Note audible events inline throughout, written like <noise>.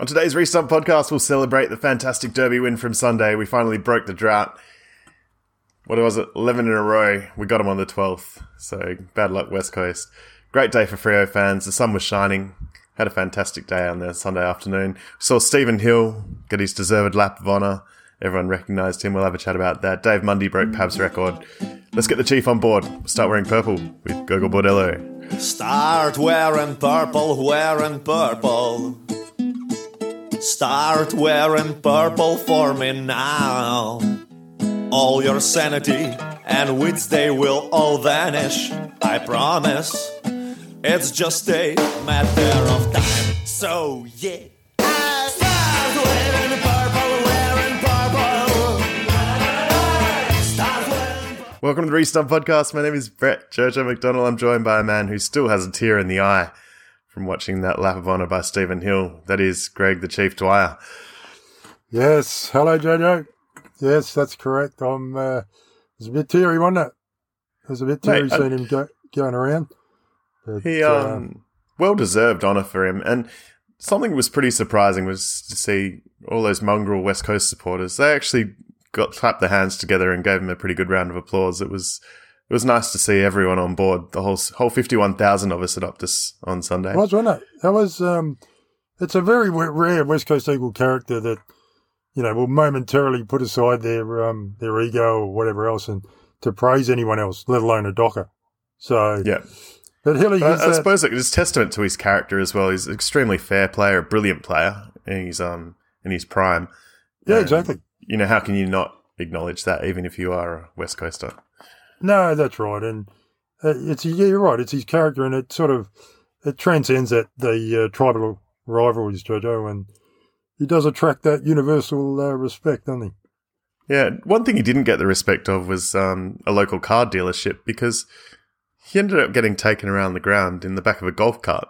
On today's Restump podcast, we'll celebrate the fantastic Derby win from Sunday. We finally broke the drought. What was it? 11 in a row. We got them on the 12th. So bad luck, West Coast. Great day for Freo fans. The sun was shining. Had a fantastic day on the Sunday afternoon. Saw Stephen Hill get his deserved lap of honour. Everyone recognised him. We'll have a chat about that. Dave Mundy broke Pav's record. Let's get the Chief on board. Start wearing purple with Gogol Bordello. Start wearing purple, wearing purple. Start wearing purple for me now. All your sanity and wits, they will all vanish. I promise. It's just a matter of time. So, yeah. Start wearing purple, wearing purple. Start wearing. Welcome to the Restump podcast. My name is Brett Jojo McDonald. I'm joined by a man who still has a tear in the eye from watching that lap of honour by Stephen Hill. That is Greg the Chief Dwyer. Yes. Hello, Jojo. Yes, that's correct. I'm. Uh, it was a bit teary, wasn't it? It was a bit teary Mate, I- seeing him go, going around. But, He uh, um well deserved honour for him, and something was pretty surprising was to see all those mongrel West Coast supporters. They actually got clapped their hands together and gave him a pretty good round of applause. It was it was nice to see everyone on board. The whole whole fifty one thousand of us at Optus on Sunday. it was, wasn't it? That was. Um, it's a very rare West Coast Eagle character that you know will momentarily put aside their um their ego or whatever else and to praise anyone else, let alone a docker. So, Yeah, but Hilly I, I suppose it is testament to his character as well. He's an extremely fair player, a brilliant player, and he's um in his prime. yeah, Um, exactly. You know, how can you not acknowledge that, even if you are a West Coaster? No, that's right, and uh, it's yeah, you're right. It's his character, and it sort of it transcends that the uh, tribal rivalries, Jojo, and he does attract that universal uh, respect, doesn't he? Yeah, one thing he didn't get the respect of was um, a local car dealership because he ended up getting taken around the ground in the back of a golf cart.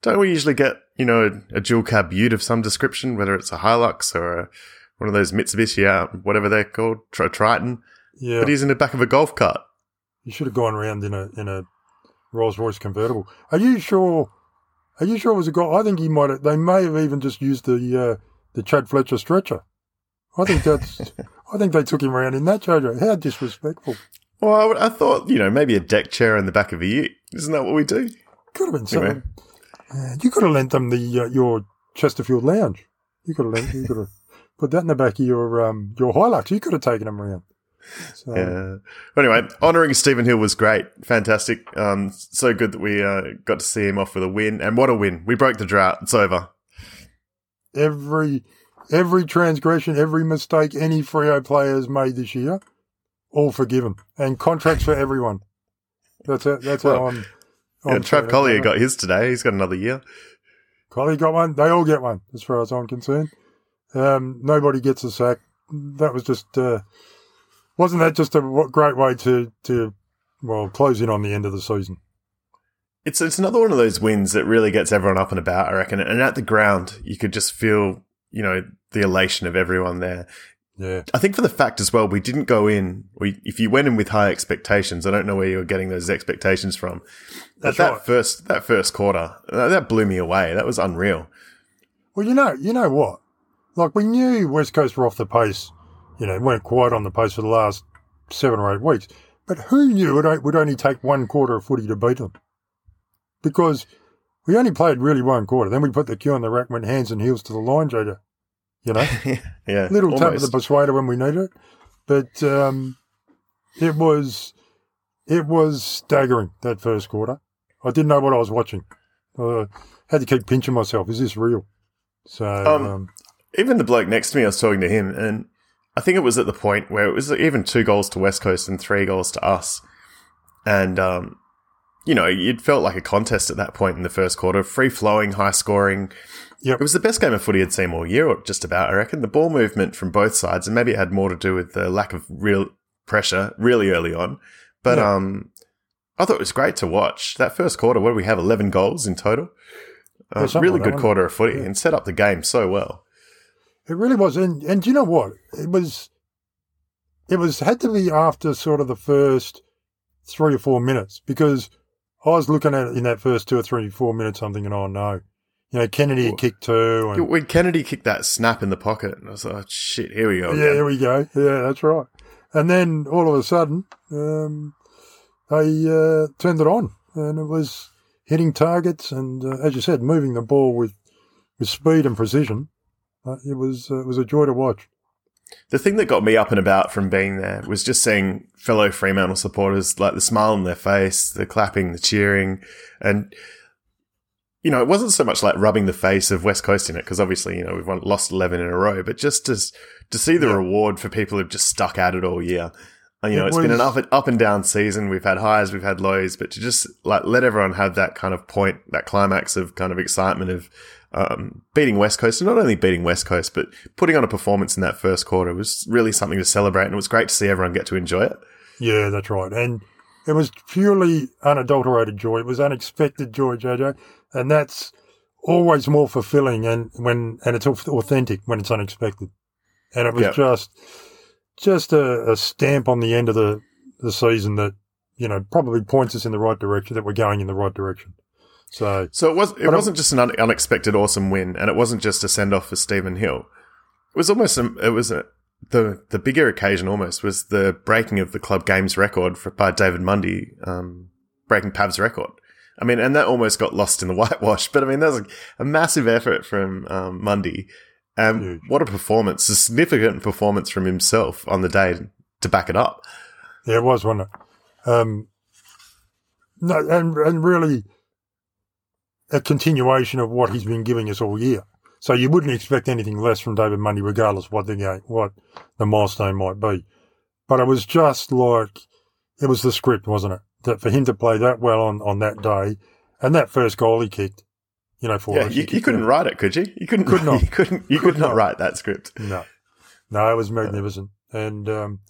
Don't we usually get, you know, a, a dual cab ute of some description, whether it's a Hilux or a, one of those Mitsubishi, uh, whatever they're called, Tri- Triton? Yeah, But he's in the back of a golf cart. He should have gone around in a in a Rolls Royce convertible. Are you sure? Are you sure it was a guy? I think he might. have They may have even just used the uh, the Chad Fletcher stretcher. I think that's. <laughs> I think they took him around in that, Jojo. How disrespectful! Well, I, would- I thought, you know, maybe a deck chair in the back of a ute. Isn't that what we do? Could have been Anyway. something. Uh, you could have lent them the uh, your Chesterfield lounge. You could have lent. You could have put that in the back of your um your Hilux. You could have taken them around. So, Yeah. Anyway, honouring Stephen Hill was great. Fantastic. Um, so good that we uh, got to see him off with a win. And what a win. We broke the drought. It's over. every every transgression, every mistake any Freo player has made this year, all forgiven, and contracts for everyone. That's it. That's Well, how I'm. Yeah, I'm Trav it. Collier got his today. He's got another year. Collier got one. They all get one, as far as I'm concerned. Um, nobody gets a sack. That was just. Uh, wasn't that just a great way to to well close in on the end of the season? It's it's another one of those wins that really gets everyone up and about, I reckon. And at the ground, you could just feel, you know, the elation of everyone there. Yeah, I think for the fact as well, we didn't go in. We, if you went in with high expectations, I don't know where you were getting those expectations from. But That's that right. first that first quarter, that blew me away. That was unreal. Well, you know, you know what? Like we knew West Coast were off the pace. You know, weren't quite on the pace for the last seven or eight weeks. But who knew it would only take one quarter of footy to beat them? Because we only played really one quarter. Then we put the cue on the rack, went hands and heels to the line, Jada. You know, <laughs> yeah, little tap of the persuader when we needed it. But um, it was it was staggering that first quarter. I didn't know what I was watching. I had to keep pinching myself. Is this real? So Um, um, even the bloke next to me, I was talking to him, and I think it was at the point where it was even two goals to West Coast and three goals to us. And, um, you know, it felt like a contest at that point in the first quarter. Free flowing, high scoring. Yep. It was the best game of footy I'd seen all year, or just about, I reckon. The ball movement from both sides, and maybe it had more to do with the lack of real pressure really early on. But Yeah. um, I thought it was great to watch. That first quarter, what do we have? 11 goals in total? Uh, really good quarter of footy Yeah. and set up the game so well. It really was, and and you know what? It was, it was had to be after sort of the first three or four minutes because I was looking at it in that first two or three, four minutes. I'm thinking, oh no, You know, Kennedy had kicked two. And, When Kennedy kicked that snap in the pocket, and I was like, oh, shit, here we go. yeah, here we go. Yeah, that's right. And then all of a sudden, um, they uh, turned it on, and it was hitting targets and, uh, as you said, moving the ball with with speed and precision. Uh, it was uh, it was a joy to watch. The thing that got me up and about from being there was just seeing fellow Fremantle supporters, like the smile on their face, the clapping, the cheering, and you know, it wasn't so much like rubbing the face of West Coast in it because obviously, you know, we've won, lost eleven in a row, but just to to see the Yeah. reward for people who've just stuck at it all year. You know, It it's been an up and, up and down season. We've had highs, we've had lows, but to just like let everyone have that kind of point, that climax of kind of excitement of um, beating West Coast, and not only beating West Coast, but putting on a performance in that first quarter was really something to celebrate, and it was great to see everyone get to enjoy it. Yeah, that's right. And it was purely unadulterated joy. It was unexpected joy, JJ, and that's always more fulfilling and when and it's authentic when it's unexpected. And it was Yep. just just a, a stamp on the end of the the season that you know probably points us in the right direction that we're going in the right direction. So So it was it wasn't just an un- unexpected awesome win, and it wasn't just a send off for Stephen Hill. It was almost a, it was a, the the bigger occasion almost was the breaking of the club games record for, by David Mundy, um, breaking Pav's record. I mean, and that almost got lost in the <laughs> whitewash. But I mean, that was a, a massive effort from um, Mundy. Um, what a performance! A significant performance from himself on the day to back it up. Yeah, it was, wasn't it? Um, no, and and really a continuation of what he's been giving us all year. So you wouldn't expect anything less from David Mundy, regardless what the game, what the milestone might be. But it was just like it was the script, wasn't it? That for him to play that well on, on that day, and that first goal he kicked, you know, for Yeah, you, you couldn't write it, could you? You couldn't. Could not. <laughs> You couldn't. You Could could not not. write that script. No, no, it was magnificent, and um,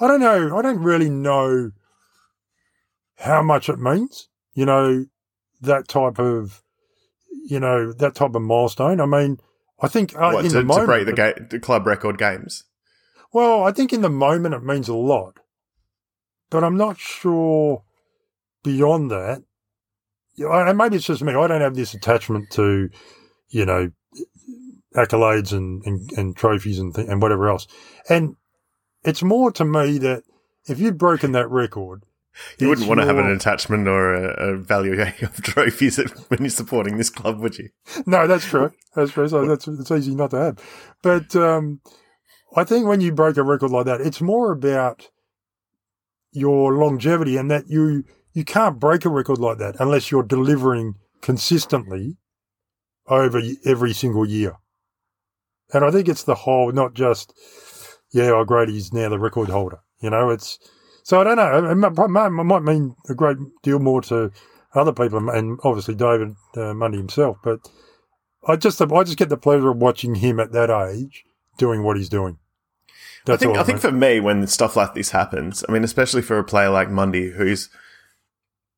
I don't know. I don't really know how much it means. You know, that type of, you know, that type of milestone. I mean, I think uh, What, in to, the to break the, ga- the club record games. well, I think in the moment it means a lot, but I'm not sure beyond that. You know, and maybe it's just me. I don't have this attachment to, you know, accolades and, and, and trophies and th- and whatever else. And it's more to me that if you'd broken that record, You wouldn't want to have an attachment or a, a value of trophies <laughs> when you're supporting this club, would you? No, that's true. That's true. So that's it's easy not to have. But um, I think when you break a record like that, it's more about your longevity and that you you can't break a record like that unless you're delivering consistently over every single year. And I think it's the whole, not just yeah, oh great, he's now the record holder. You know, it's so I don't know. It might, mean a great deal more to other people, and obviously David uh, Mundy himself. But I just I just get the pleasure of watching him at that age doing what he's doing. That's I think all I think for me, when stuff like this happens, I mean, especially for a player like Mundy, who's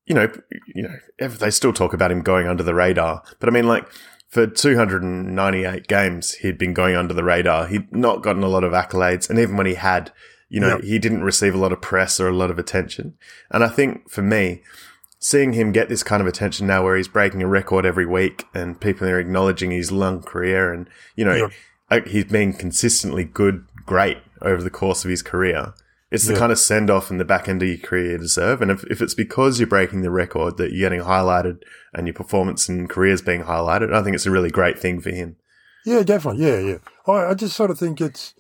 you know, you know, they still talk about him going under the radar, but I mean, like for 298 games, he'd been going under the radar. He'd not gotten a lot of accolades, and even when he had, you know, Yep. he didn't receive a lot of press or a lot of attention. And I think for me, seeing him get this kind of attention now, where he's breaking a record every week, and people are acknowledging his long career, and you know, Yep. he's been consistently good, great over the course of his career. It's the Yeah. kind of send off in the back end of your career you deserve. And if, if it's because you're breaking the record that you're getting highlighted and your performance and career is being highlighted, I think it's a really great thing for him. Yeah, definitely. Yeah, yeah. I, I just sort of think it's.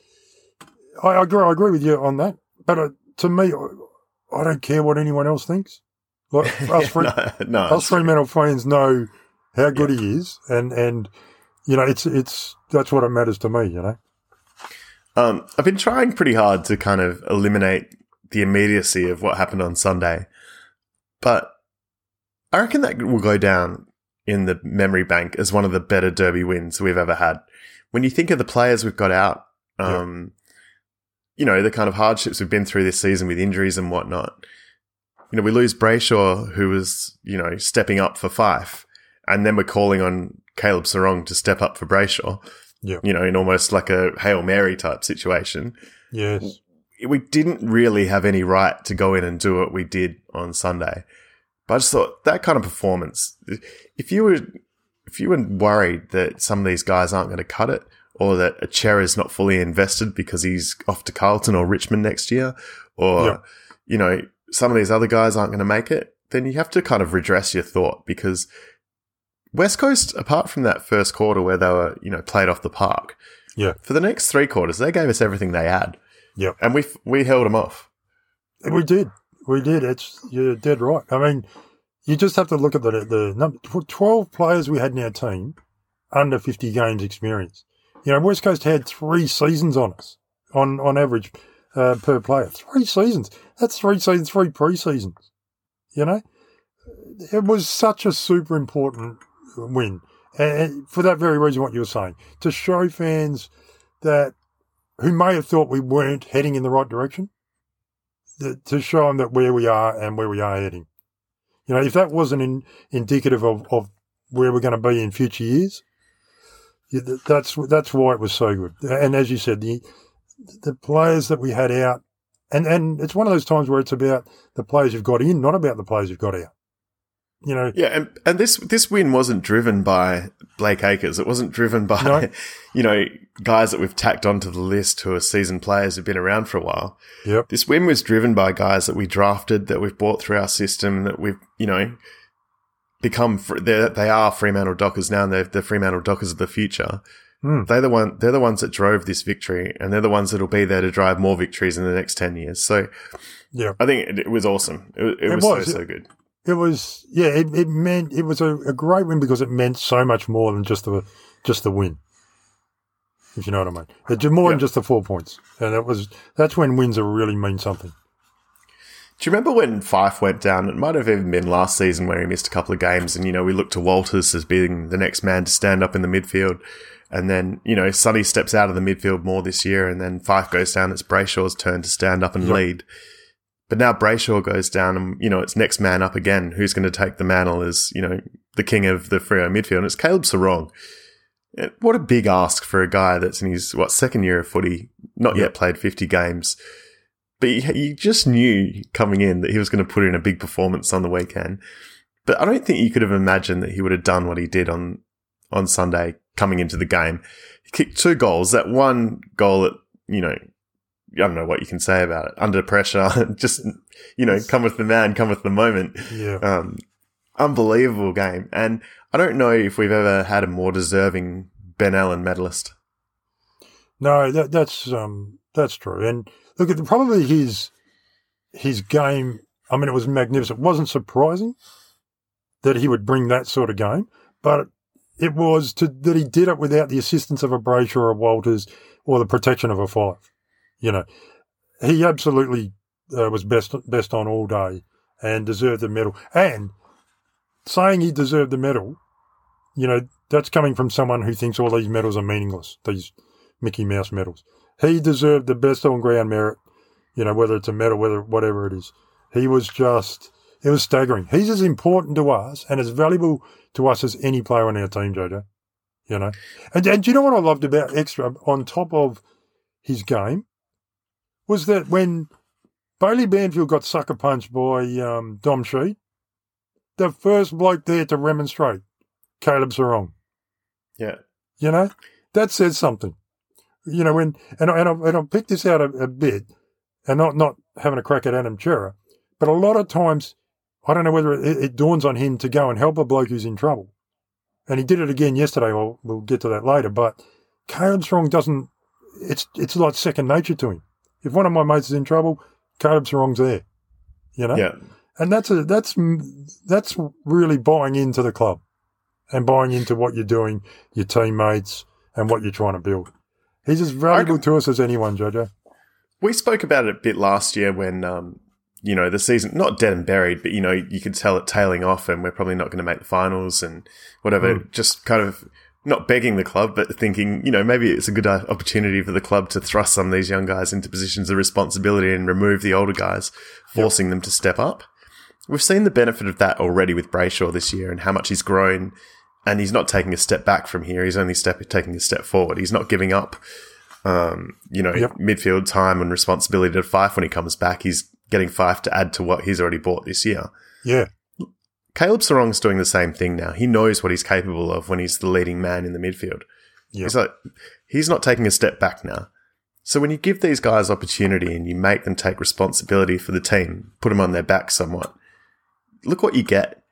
I, I agree. I agree with you on that. But uh, to me, I, I don't care what anyone else thinks. Like <laughs> us, Fre- no, no, us Fremantle fans know how good he is, and and you know it's it's that's what it matters to me. You know. Um, I've been trying pretty hard to kind of eliminate the immediacy of what happened on Sunday, but I reckon that will go down in the memory bank as one of the better derby wins we've ever had. When you think of the players we've got out, um, you know, the kind of hardships we've been through this season with injuries and whatnot. You know, we lose Brayshaw, who was, you know, stepping up for Fyfe, and then we're calling on Caleb Serong to step up for Brayshaw Yeah. you know, in almost like a Hail Mary type situation. Yes. We didn't really have any right to go in and do what we did on Sunday. But I just thought that kind of performance, if you were, if you were worried that some of these guys aren't going to cut it, or that a chair is not fully invested because he's off to Carlton or Richmond next year, or Yeah. you know some of these other guys aren't going to make it, then you have to kind of redress your thought because West Coast, apart from that first quarter where they were you know played off the park, Yeah. for the next three quarters they gave us everything they had, Yep. and we we held them off. We did. We did. It's you're dead right. I mean, you just have to look at the the number twelve players we had in our team under fifty games experience. You know, West Coast had three seasons on us on on average uh, per player. Three seasons. That's three seasons, three pre seasons. You know, it was such a super important win, and for that very reason, what you were saying to show fans that who may have thought we weren't heading in the right direction th- to show them that where we are and where we are heading. You know, if that wasn't in, indicative of, of where we're going to be in future years, that's that's why it was so good. And as you said, the the players that we had out, and and it's one of those times where it's about the players you've got in, not about the players you've got out. You know, Yeah, and, and this this win wasn't driven by Blake Acres. It wasn't driven by No. <laughs> you know guys that we've tacked onto the list who are seasoned players who've been around for a while. yep, This win was driven by guys that we drafted, that we've bought through our system, that we've you know become. fr- they are Fremantle Dockers now, and they're the Fremantle Dockers of the future. Hmm. They're the one. They're the ones that drove this victory, and they're the ones that'll be there to drive more victories in the next ten years. So yeah. I think it, it was awesome. It, it, It was, was. so so good. It was, yeah, it, it meant it was a, a great win because it meant so much more than just the just the win. If you know what I mean, it did more than just the four points, and it was that's when wins are really mean something. Do you remember when Fyfe went down? It might have even been last season where he missed a couple of games, and you know we looked to Walters as being the next man to stand up in the midfield, and then you know Sonny steps out of the midfield more this year, and then Fyfe goes down. It's Brayshaw's turn to stand up and Yep. lead, but now Brayshaw goes down, and you know it's next man up again. Who's going to take the mantle as you know the king of the Freo midfield? And it's Caleb Serong. Eh, What a big ask for a guy that's in his what second year of footy, not yet played fifty games. But you, you just knew coming in that he was going to put in a big performance on the weekend. But I don't think you could have imagined that he would have done what he did on on Sunday coming into the game. He kicked two goals. That one goal that you know, I don't know what you can say about it. Under pressure, <laughs> just you know, come with the man, come with the moment. Yeah, Um, unbelievable game, and I don't know if we've ever had a more deserving Ben Allen medalist. no, that that's um that's true. And look at probably his his game. I mean, it was magnificent. It wasn't surprising that he would bring that sort of game, but it was to that he did it without the assistance of a Brayshaw or a Walters or the protection of a Fyfe. You know, he absolutely uh, was best best on all day and deserved the medal. And saying he deserved the medal, you know, that's coming from someone who thinks all these medals are meaningless. These Mickey Mouse medals. He deserved the best on ground merit. You know, whether it's a medal, whether whatever it is. He was just. It was staggering. He's as important to us and as valuable to us as any player on our team, Jojo. You know, and, and do you know what I loved about extra on top of his game was that when Bailey Banfield got sucker punched by um, Dom Sheed, the first bloke there to remonstrate, Caleb Serong. Yeah, You know, that says something. You know, when and and I, and I'll pick this out a, a bit, and not not having a crack at Adam Cerra, but a lot of times I don't know whether it, it dawns on him to go and help a bloke who's in trouble, and he did it again yesterday. We'll we'll get to that later, but Caleb Serong doesn't. It's it's like second nature to him. If one of my mates is in trouble, Caleb Serong's there. You know, yeah. and that's a that's that's really buying into the club and buying into what you're doing, your teammates, and what you're trying to build. He's as valuable to us as anyone, Jojo. We spoke about it a bit last year when, um, you know, the season, not dead and buried, but, you know, you could tell it tailing off and we're probably not going to make the finals and whatever. Just kind of not begging the club, but thinking, you know, maybe it's a good uh, opportunity for the club to thrust some of these young guys into positions of responsibility and remove the older guys, forcing them to step up. We've seen the benefit of that already with Brayshaw this year and how much he's grown. And he's not taking a step back from here. He's only step taking a step forward. He's not giving up um, you know, Yep. midfield time and responsibility to Fyfe when he comes back. He's getting Fyfe to add to what he's already bought this year. Yeah, Caleb Serong's doing the same thing now. He knows what he's capable of when he's the leading man in the midfield. Yeah. He's like, he's not taking a step back now. So when you give these guys opportunity and you make them take responsibility for the team, put them on their back somewhat, look what you get.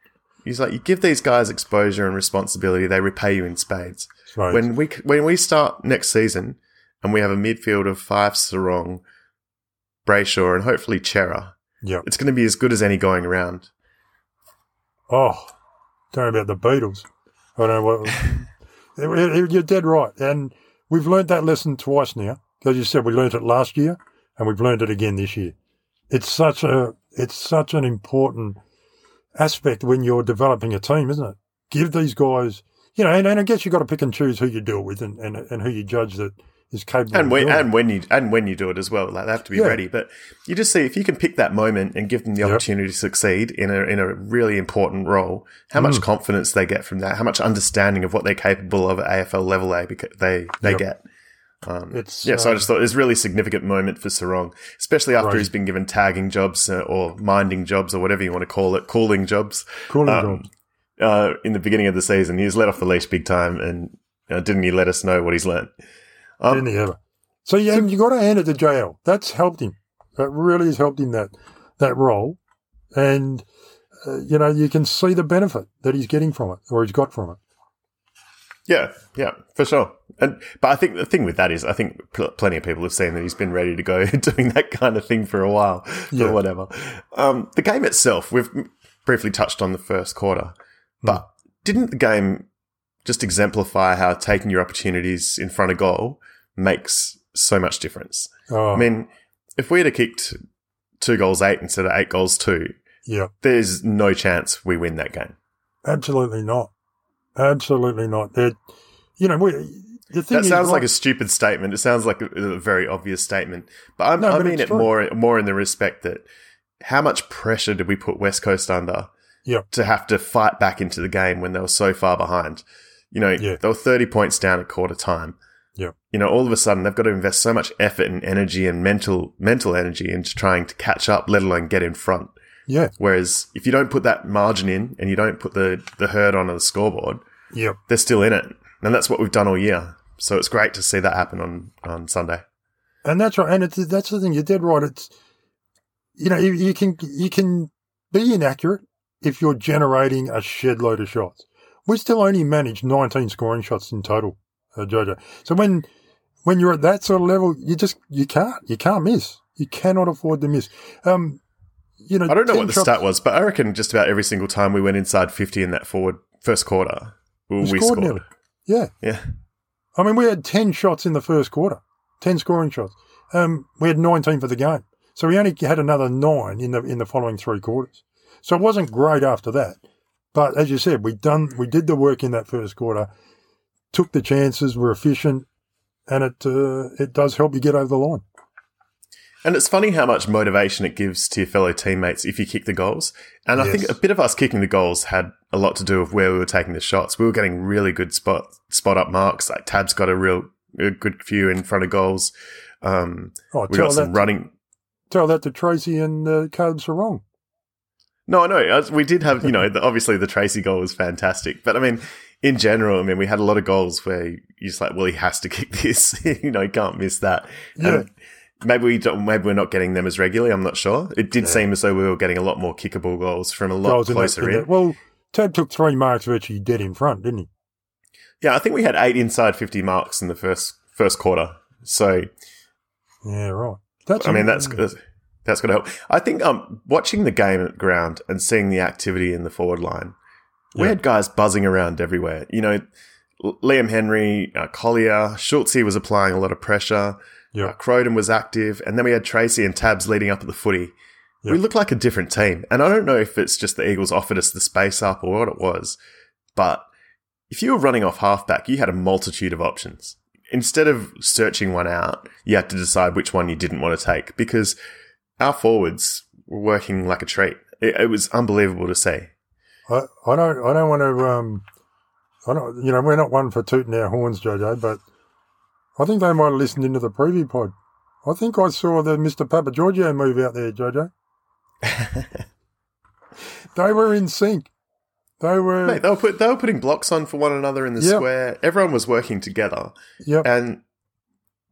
He's like, you give these guys exposure and responsibility, they repay you in spades. So When we when we start next season and we have a midfield of Fyfe Serong, Brayshaw, and hopefully Cerra, yeah. it's going to be as good as any going around. Oh, don't know about the Beatles. I don't know what. <laughs> It- it- You're dead right, and we've learned that lesson twice now. As you said, we learnt it last year, and we've learned it again this year. It's such a it's such an important aspect when you're developing a team, isn't it? Give these guys, you know, and, and I guess you've got to pick and choose who you deal with and, and, and who you judge that is capable. and when and when you and when you do it as well, like they have to be Yeah. ready. But you just see if you can pick that moment and give them the Yep. opportunity to succeed in a in a really important role, how Mm. much confidence they get from that, how much understanding of what they're capable of at AFL level they they they Yep. get. Um, It's, yeah, so I uh, just thought it was a really significant moment for Serong, especially after Right. he's been given tagging jobs uh, or minding jobs or whatever you want to call it, calling jobs cooling um, jobs. uh, in the beginning of the season. He was let off the leash big time, and uh, didn't he let us know what he's learnt? Um, Didn't he ever? So yeah, you got to hand it to JL. That's helped him. That really has helped him that that role, and uh, you know you can see the benefit that he's getting from it, or he's got from it. Yeah, yeah, for sure. And but I think the thing with that is, I think pl- plenty of people have seen that he's been ready to go <laughs> doing that kind of thing for a while, Yeah. or whatever. Um, the game itself, we've briefly touched on the first quarter, but didn't the game just exemplify how taking your opportunities in front of goal makes so much difference? Oh, I mean, if we had kicked two goals eight instead of eight goals two, yeah, there's no chance we win that game. absolutely not, absolutely not. That you know, we, the thing That is, sounds like a stupid statement. It sounds like a, a very obvious statement, but No, I but mean it true. more more in the respect that how much pressure did we put West Coast under Yeah. to have to fight back into the game when they were so far behind? You know, Yeah. they were 30 points down at quarter time. You know, all of a sudden they've got to invest so much effort and energy and mental mental energy into trying to catch up, let alone get in front. yeah, Whereas if you don't put that margin in and you don't put the, the herd on the scoreboard, yeah. they're still in it. And that's what we've done all year. So it's great to see that happen on, on Sunday. And that's right. And it's, that's the thing. You're dead right. It's you know you, you can you can be inaccurate if you're generating a shed load of shots. We still only managed 19 scoring shots in total, uh, Jojo. So when when you're at that sort of level, you just you can't you can't miss. You cannot afford to miss. Um, you know, I don't know what the stat was, but I reckon just about every single time we went inside 50 in that forward first quarter, we, We scored scored. Yeah, Yeah. I mean, we had 10 shots in the first quarter, 10 scoring shots. Um, we had 19 for the game. So we only had another nine in the, in the following three quarters. So it wasn't great after that. But as you said, we done, we did the work in that first quarter, took the chances, were efficient, and it, uh, it does help you get over the line. And it's funny how much motivation it gives to your fellow teammates if you kick the goals. And I think a bit of us kicking the goals had a lot to do with where we were taking the shots. We were getting really good spot spot up marks. Like Tab's got a real a good few in front of goals. Um, Oh, we got some running. tell that to Treacy and uh, Caleb wrong. No, I know. we did have, you know, the, obviously the Treacy goal was fantastic, but I mean, in general, I mean, we had a lot of goals where you're just like, well, he has to kick <laughs> this, <laughs> you know, he can't miss that. Yeah. And maybe we don't, maybe we're not getting them as regularly. I'm not sure. It did seem as though we were getting a lot more kickable goals from a lot Goals closer in in. Well, Ted took three marks virtually dead in front, didn't he? Yeah, I think we had eight inside 50 marks in the first first quarter. So Yeah, right. That's I mean, that's that's going to help. I think um, watching the game at ground and seeing the activity in the forward line, we Yeah. had guys buzzing around everywhere. You know, Liam Henry, uh, Collier, Schultz was applying a lot of pressure. Yeah. Uh, Croden was active, and then we had Treacy and Tabs leading up at the footy. Yeah. We looked like a different team, and I don't know if it's just the Eagles offered us the space up or what it was, but if you were running off halfback, you had a multitude of options. Instead of searching one out, you had to decide which one you didn't want to take because our forwards were working like a treat. It, it was unbelievable to see. I, I don't I don't want to um I don't you know we're not one for tooting our horns, Jojo, but I think they might have listened into the preview pod. I think I saw the Mr. Papa Giorgio move out there, Jojo. <laughs> they were in sync. They were. Mate, they were put, they were putting blocks on for one another in the Yep. square. Everyone was working together, yep. and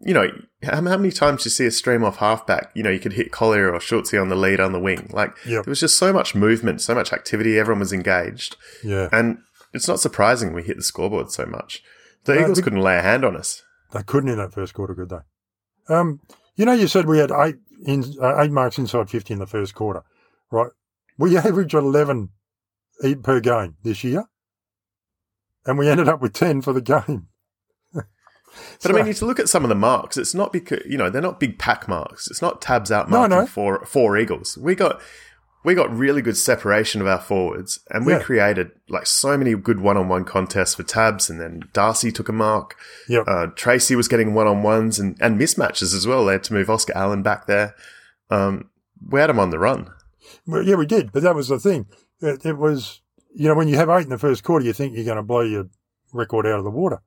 you know how, how many times do you see a stream off halfback? You know, you could hit Collier or Schultz on the lead on the wing. Like Yep. there was just so much movement, so much activity. Everyone was engaged, yeah. and it's not surprising we hit the scoreboard so much. The No, Eagles couldn't lay a hand on us. They couldn't in that first quarter, could they? Um, you know, you said we had eight in, uh, eight marks inside fifty in the first quarter, right? We <laughs> averaged eleven per game this year, and we ended up with ten for the <laughs> game. But I mean, if you look at some of the marks, it's not because you know they're not big pack marks. It's not tabs out marking no. for four Eagles. We got we got really good separation of our forwards, and we Yeah. created like so many good one on one contests for tabs. And then Darcy took a mark. Yep. Uh, Treacy was getting one on ones and and mismatches as well. They had to move Oscar Allen back there. Um, we had him on the run. Well, yeah, we did, but that was the thing. It, it was, you know, when you have eight in the first quarter, you think you're going to blow your record out of the water.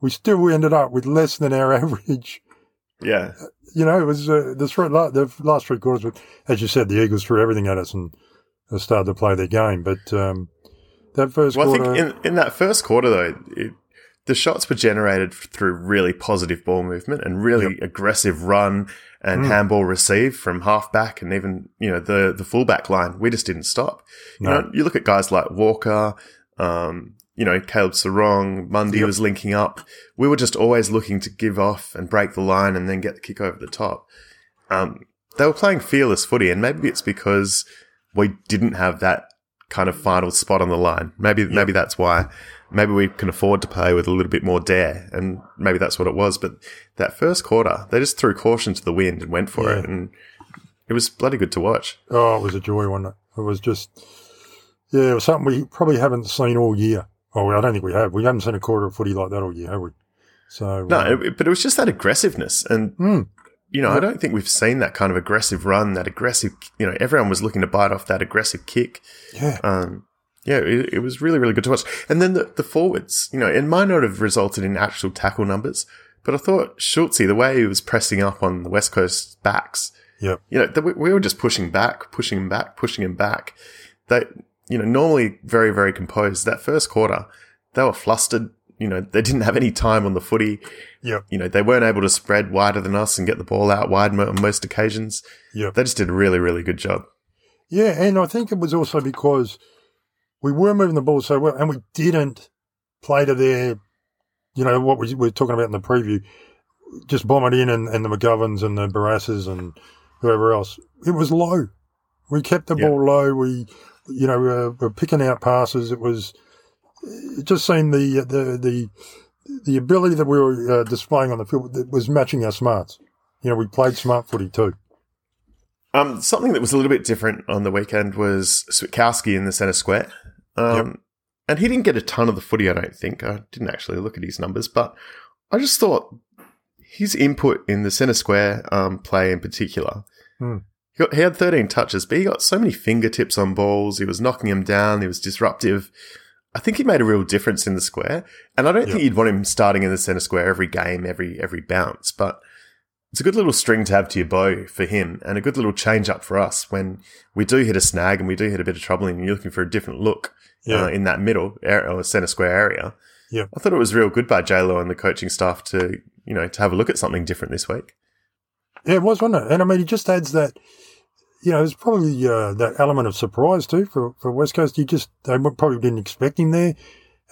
We still ended up with less than our <laughs> average. Yeah, You know, it was uh, the, three, the last three quarters. But as you said, the Eagles threw everything at us and uh, started to play their game. But um, that first Well, I think in, in that first quarter, though, it, the shots were generated through really positive ball movement and really aggressive run and handball receive from halfback and even you know the the fullback line. We just didn't stop. You No. know, you look at guys like Walker. Um, you know, Caleb Serong, Mundy Yep. was linking up. We were just always looking to give off and break the line and then get the kick over the top. Um, they were playing fearless footy, and maybe it's because we didn't have that kind of final spot on the line. Maybe maybe that's why. Maybe we can afford to play with a little bit more dare, and maybe that's what it was. But that first quarter, they just threw caution to the wind and went for it, and it was bloody good to watch. oh, it was a joy, wasn't it? It was just, yeah, it was something we probably haven't seen all year. Oh, I don't think we have. We haven't seen a quarter of footy like that all year, have we? So No, uh, it, but it was just that aggressiveness, and Mm. you know, I don't think we've seen that kind of aggressive run. That aggressive, you know, everyone was looking to bite off that aggressive kick. yeah, Um, yeah, it, it was really, really good to watch. And then the, the forwards, you know, it might not have resulted in actual tackle numbers, but I thought Schultz, the way he was pressing up on the West Coast backs, yeah, you know, the, we were just pushing back, pushing him back, pushing him back. They, you know, normally very, very composed. That first quarter, they were flustered. You know, they didn't have any time on the footy. yeah, You know, they weren't able to spread wider than us and get the ball out wide on most occasions. yeah. They just did a really, really good job. Yeah, and I think it was also because we were moving the ball so well, and we didn't play to their, you know, what we were talking about in the preview, just bomb it in, and, and the McGoverns and the Barrasses and whoever else. It was low. We kept the Yeah. ball low. We, you know, uh, were picking out passes. It was, it just seemed the the the the ability that we were uh, displaying on the field that was matching our smarts. You know, we played smart footy too. Um, something that was a little bit different on the weekend was Switkowski in the centre square. Um, And he didn't get a ton of the footy, I don't think. I didn't actually look at his numbers, but I just thought his input in the centre square um, play in particular. Hmm. He, got, he had 13 touches, but he got so many fingertips on balls. He was knocking them down. He was disruptive. I think he made a real difference in the square. And I don't think you'd want him starting in the centre square every game, every every bounce. But it's a good little string to have to your bow for him and a good little change up for us when we do hit a snag and we do hit a bit of trouble and you're looking for a different look Yeah. uh, in that middle area, or centre square area. Yeah. I thought it was real good by JLo and the coaching staff to, you know, to have a look at something different this week. Yeah, it was, wasn't it? And I mean, it just adds that, you know, there's probably uh, that element of surprise too for, for West Coast. You just, they probably didn't expect him there.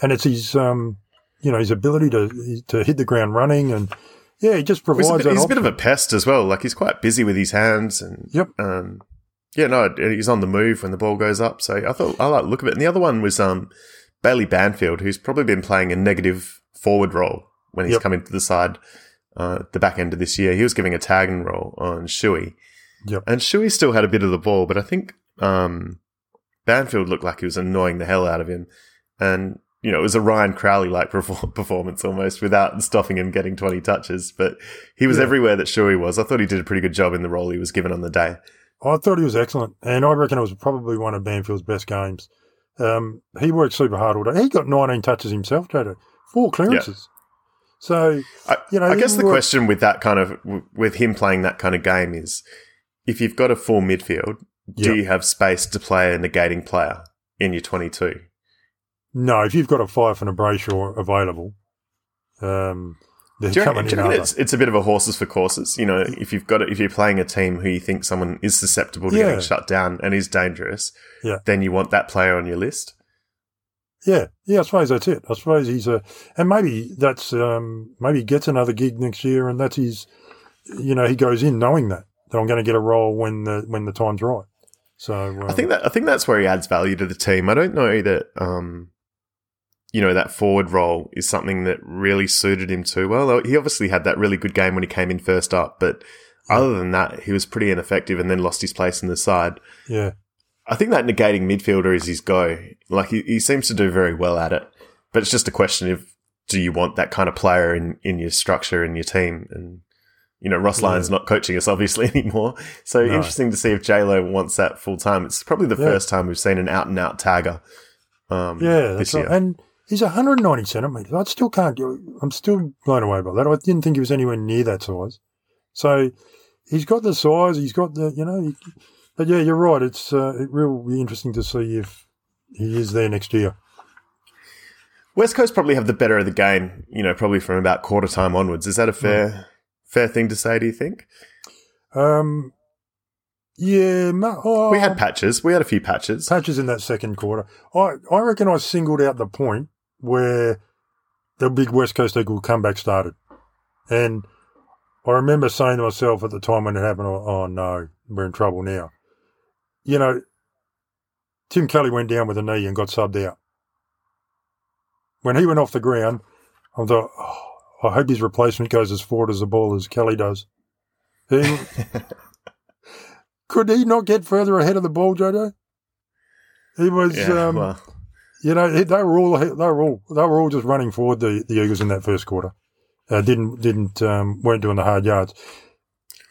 And it's his, um, you know, his ability to to hit the ground running. And yeah, he just He's, provides a bit, he's a bit of a pest as well. Like he's quite busy with his hands and, Yep. um, yeah, no, he's on the move when the ball goes up. So I thought I like the look of it. And the other one was um, Bailey Banfield, who's probably been playing a negative forward role when he's Yep. come into the side uh, the back end of this year. He was giving a tag and role on Shuey. Yep. And Shuey still had a bit of the ball, but I think um, Banfield looked like he was annoying the hell out of him. And, you know, it was a Ryan Crowley like <laughs> performance almost without stopping him getting 20 touches. But he was Yeah. everywhere that Shuey was. I thought he did a pretty good job in the role he was given on the day. I thought he was excellent. And I reckon it was probably one of Banfield's best games. Um, he worked super hard all day. He got 19 touches himself, Jodo. Four clearances. So, I, you know, I guess the worked- question with that kind of with him playing that kind of game is if you've got a full midfield, do you have space to play a negating player in your 22? No, if you've got a Fyfe and a Brayshaw available, um, they're Do you reckon, coming do you in reckon it's, it's a bit of a horses for courses? You know, if you've got it, if you're playing a team who you think someone is susceptible to Yeah. getting shut down and is dangerous, Yeah. then you want that player on your list. Yeah, yeah, I suppose that's it. I suppose he's a, and maybe that's, um, maybe he gets another gig next year, and that's his, you know, he goes in knowing that that I'm going to get a role when the when the time's right. So um, I think that I think that's where he adds value to the team. I don't know that um, you know that forward role is something that really suited him too well. He obviously had that really good game when he came in first up, but other than that, he was pretty ineffective and then lost his place in the side. yeah, I think that negating midfielder is his go. Like he, he seems to do very well at it, but it's just a question of do you want that kind of player in, in your structure in your team? And you know, Ross Yeah. Lyon's not coaching us obviously <laughs> anymore, so No. interesting to see if J Lo wants that full time. It's probably the Yeah. first time we've seen an out and out tagger. Um, yeah, this that's right. and he's 190 centimeters. I still can't. do- I'm still blown away by that. I didn't think he was anywhere near that size. So he's got the size. He's got the, you know. He, but yeah, you're right. It's uh, it will be interesting to see if he is there next year. West Coast probably have the better of the game. You know, probably from about quarter time onwards. Is that a fair fair thing to say? Do you think? Um, yeah, oh, We had patches. We had a few patches. patches in that second quarter. I I reckon I singled out the point where the big West Coast Eagle comeback started, and I remember saying to myself at the time when it happened, "Oh, oh no, we're in trouble now." You know, Tim Kelly went down with a knee and got subbed out. When he went off the ground, I thought, oh, I hope his replacement goes as forward as the ball as Kelly does. He, <laughs> could he not get further ahead of the ball, Jojo? He was, Yeah, um, well, you know, they were all they were all they were all just running forward the, the Eagles in that first quarter. Uh, didn't didn't um, weren't doing the hard yards.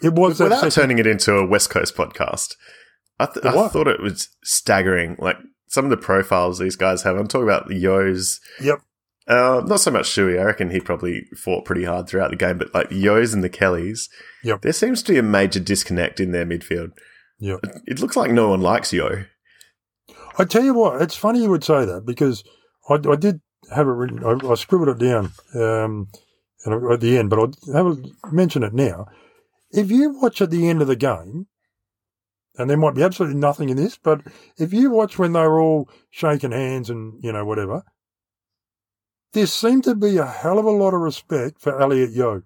It was without second, turning it into a West Coast podcast, I, th- I thought it was staggering. Like some of the profiles these guys have. I'm talking about the Yeos. Yep. Uh, not so much Shuey. I reckon he probably fought pretty hard throughout the game, but like Yeos and the Kellys, Yep. there seems to be a major disconnect in their midfield. Yep. It looks like no one likes Yeo. I tell you what, it's funny you would say that because I, I did have it written. I, I scribbled it down um, and at the end, but I'll have a, mention it now. If you watch at the end of the game, and there might be absolutely nothing in this, but if you watch when they were all shaking hands and you know whatever, there seemed to be a hell of a lot of respect for Elliot Yeo.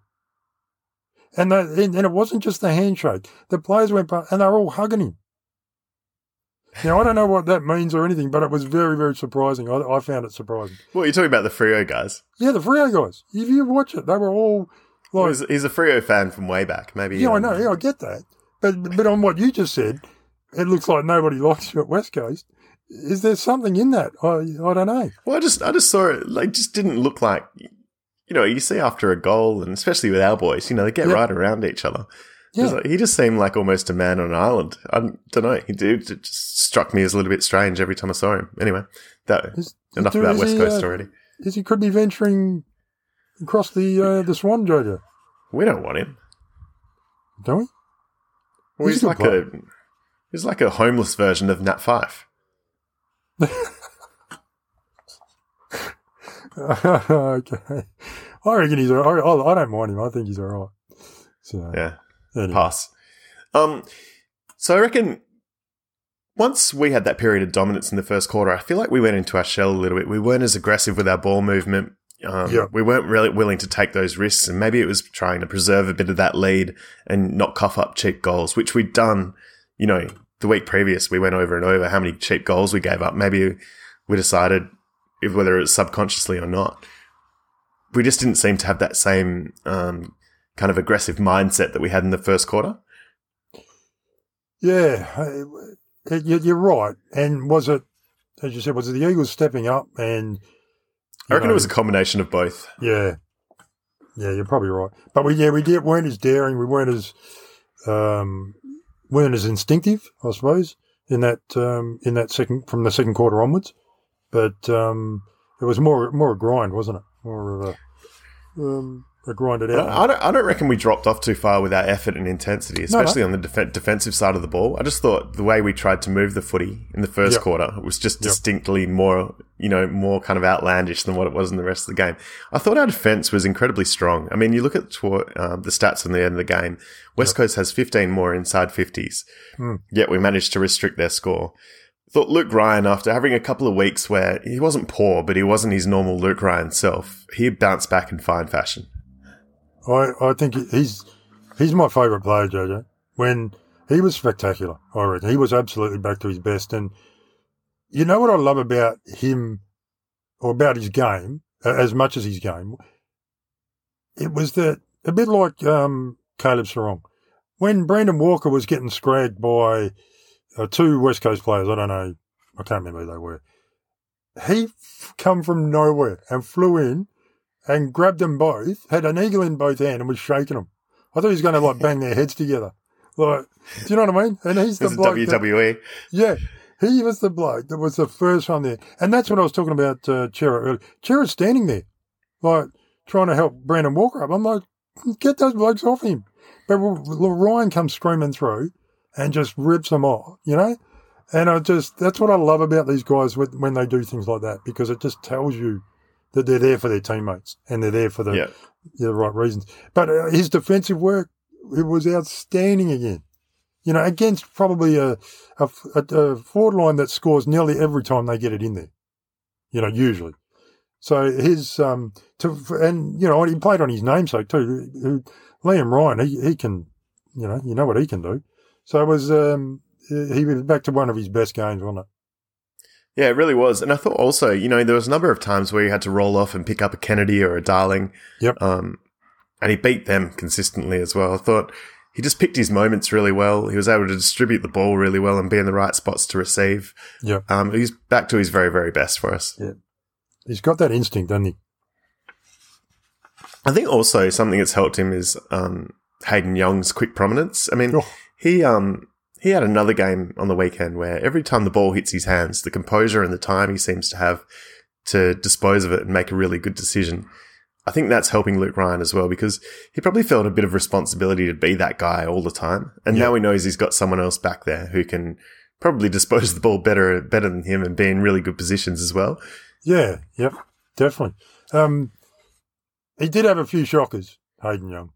And, they, and and it wasn't just the handshake. The players went past, and they were all hugging him. Now I don't know what that means or anything, but it was very, very surprising. I, I found it surprising. Well, you're talking about the Freo guys. Yeah, the Freo guys. If you watch it, they were all like, he's, he's a Freo fan from way back. Maybe. yeah, I know, yeah, I get that. But but on what you just said, it looks like nobody <laughs> likes you at West Coast. Is there something in that? I I don't know. Well, I just I just saw it. Like, just didn't look like. You know, you see after a goal, and especially with our boys, you know, they get Yep. right around each other. Yeah. Like- he just seemed like almost a man on an island. I don't know. He did. It just struck me as a little bit strange every time I saw him. Anyway, that Is, enough about West he, Coast uh, already. Is he could be venturing across the uh, the Swan, Jojo? We don't want him. Don't we? Well, He's he's, like good a he's like a homeless version of Nat Fyfe. <laughs> okay. I reckon he's. all right. I, I don't mind him. I think he's all right. So Yeah, anyway. pass. Um, so I reckon once we had that period of dominance in the first quarter, I feel like we went into our shell a little bit. We weren't as aggressive with our ball movement. Um, Yeah. We weren't really willing to take those risks, and maybe it was trying to preserve a bit of that lead and not cough up cheap goals, which we'd done. You know, the week previous, we went over and over how many cheap goals we gave up. Maybe we decided if whether it was subconsciously or not. We just didn't seem to have that same um, kind of aggressive mindset that we had in the first quarter. Yeah, you- you're right. And was it, as you said, was it the Eagles stepping up? And I reckon know, it was a combination of both. yeah, yeah, you're probably right. But we, yeah, we did weren't as daring. We weren't as um, weren't as instinctive, I suppose, in that um, in that second from the second quarter onwards. But um, it was more more a grind, wasn't it? More of a um, They grind it out. I don't, I don't reckon we dropped off too far with our effort and intensity, especially on the def- defensive side of the ball. I just thought the way we tried to move the footy in the first Yep. quarter was just Yep. distinctly more, you know, more kind of outlandish than what it was in the rest of the game. I thought our defense was incredibly strong. I mean, you look at tw- um, the stats on the end of the game. West Coast has 15 more inside 50s, Hmm. yet we managed to restrict their score. Thought Luke Ryan, after having a couple of weeks where he wasn't poor, but he wasn't his normal Luke Ryan self, he bounced back in fine fashion. I, I think he's he's my favourite player, Jojo. When he was spectacular, I reckon he was absolutely back to his best. And you know what I love about him, or about his game, as much as his game, it was that a bit like um, Caleb Serong. When Brandon Walker was getting scragged by uh, two West Coast players, I don't know, I can't remember who they were. He f- come from nowhere and flew in and grabbed them both, had an eagle in both hands, and was shaking them. I thought he was going to like <laughs> bang their heads together. Like, do you know what I mean? And he's the bloke. that- WWE. yeah, he was the bloke that was the first one there, and that's what I was talking about. Uh, Cerra earlier. Cerra's standing there, like trying to help Brandon Walker up. I'm like, get those blokes off him. But Ryan comes screaming through and just rips them off, you know. And I just that's what I love about these guys when they do things like that because it just tells you that they're there for their teammates and they're there for the Yeah. the right reasons. But uh, his defensive work, it was outstanding again. You know, against probably a, a, a, a forward line that scores nearly every time they get it in there. You know, usually. So his um to and you know he played on his namesake too. Liam Ryan, he he can, you know, you know what he can do. So it was um he was back to one of his best games, wasn't it? Yeah, it really was. And I thought also, you know, there was a number of times where he had to roll off and pick up a Kennedy or a Darling. Yep. Um, and he beat them consistently as well. I thought he just picked his moments really well. He was able to distribute the ball really well and be in the right spots to receive. Yep. Um, he's back to his very, very best for us. Yeah. He's got that instinct, doesn't he? I think also something that's helped him is um, Hayden Young's quick prominence. I mean, Oh. he um, he had another game on the weekend where every time the ball hits his hands, the composure and the time he seems to have to dispose of it and make a really good decision. I think that's helping Luke Ryan as well because he probably felt a bit of responsibility to be that guy all the time, and Yeah. now he knows he's got someone else back there who can probably <laughs> dispose of the ball better better than him and be in really good positions as well. Yeah, yep, definitely. Um, he did have a few shockers, Hayden Young.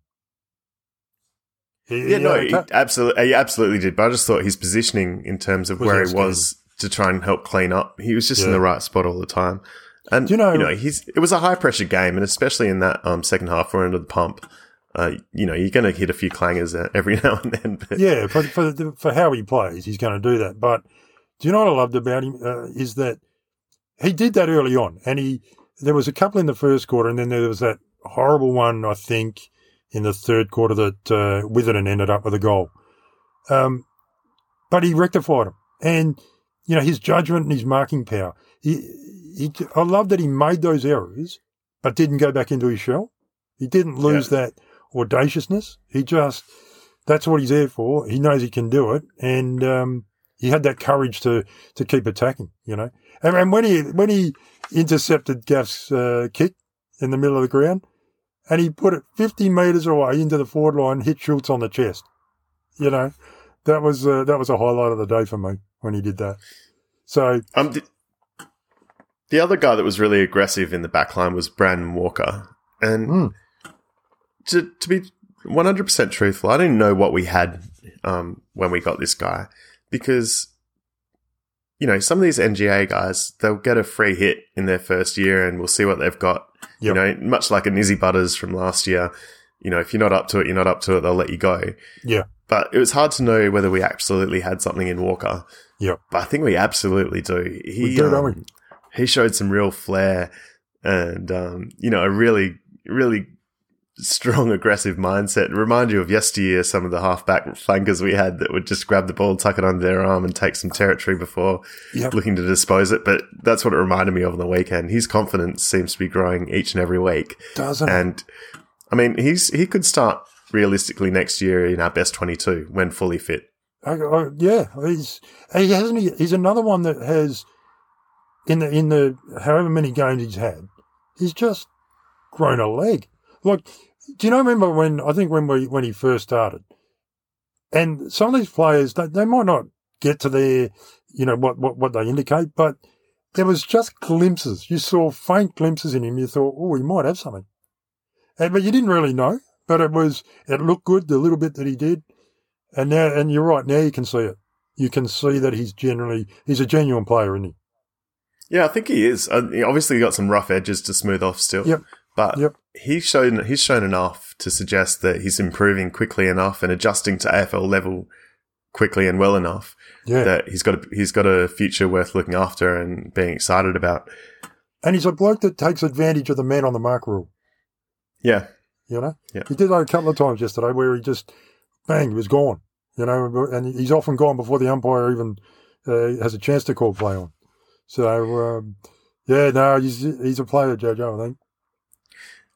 He, Yeah, no, he absolutely, he absolutely did. But I just thought his positioning in terms of Was where he was to try and help clean up, he was just in the right spot all the time. And you you know- know, he's it was a high pressure game, and especially in that um, second half, we're under the pump. Uh, you know, you're going to hit a few clangers uh, every <laughs> now and then. But yeah, for, for the- for how he plays, he's going to do that. But do you know what I loved about him uh, is that he did that early on, and he there was a couple in the first quarter, and then there was that horrible one I think in the third quarter that uh, Witherden ended up with a goal. Um, but he rectified them, and you know his judgment and his marking power. He, he, I love that he made those errors, but didn't go back into his shell. He didn't lose that audaciousness. He just that's what he's there for. He knows he can do it, and um, he had that courage to to keep attacking. You know, and, and when he when he intercepted Gaff's uh, kick in the middle of the ground, and he put it fifty meters away into the forward line, hit Schultz on the chest. You know, that was uh, that was a highlight of the day for me when he did that. So um, the, the other guy that was really aggressive in the back line was Brandon Walker, and Mm. to to be 100 percent truthful, I didn't know what we had um, when we got this guy because you know some of these NGA guys they'll get a free hit in their first year and we'll see what they've got. You know, much like a Nizzy Butters from last year. You know, if you're not up to it, you're not up to it. They'll let you go. yeah, But it was hard to know whether we absolutely had something in Walker. Yeah. But I think we absolutely do. He, We do, don't we? um, he showed some real flair and, um, you know, a really, really strong aggressive mindset. Remind you of yesteryear, some of the halfback flankers we had that would just grab the ball, tuck it under their arm and take some territory before Yep. looking to dispose it. But that's what it reminded me of on the weekend. His confidence seems to be growing each and every week. doesn't? And I mean, he's, he could start realistically next year in our best 22 when fully fit. I, I, yeah, he's he hasn't. he- He's another one that has in the in the however many games he's had, he's just grown a leg. Like do you know? Remember when I think when we when he first started, and some of these players they, they might not get to their you know what, what what they indicate, but there was just glimpses. You saw faint glimpses in him. You thought, oh, he might have something, and, but you didn't really know. But it was it looked good the little bit that he did, and now and you're right. Now you can see it. You can see that he's generally he's a genuine player, isn't he? Yeah, I think he is. Uh, he obviously got some rough edges to smooth off still. Yep. But Yep. He's shown he's shown enough to suggest that he's improving quickly enough and adjusting to AFL level quickly and well enough Yeah. that he's got a, he's got a future worth looking after and being excited about. and he's a bloke that takes advantage of the man on the mark rule. Yeah, You know, Yeah. he did that a couple of times yesterday where he just bang, he was gone. You know, and he's often gone before the umpire even uh, has a chance to call play on. So um, yeah, no, he's he's a player, Jojo. I think.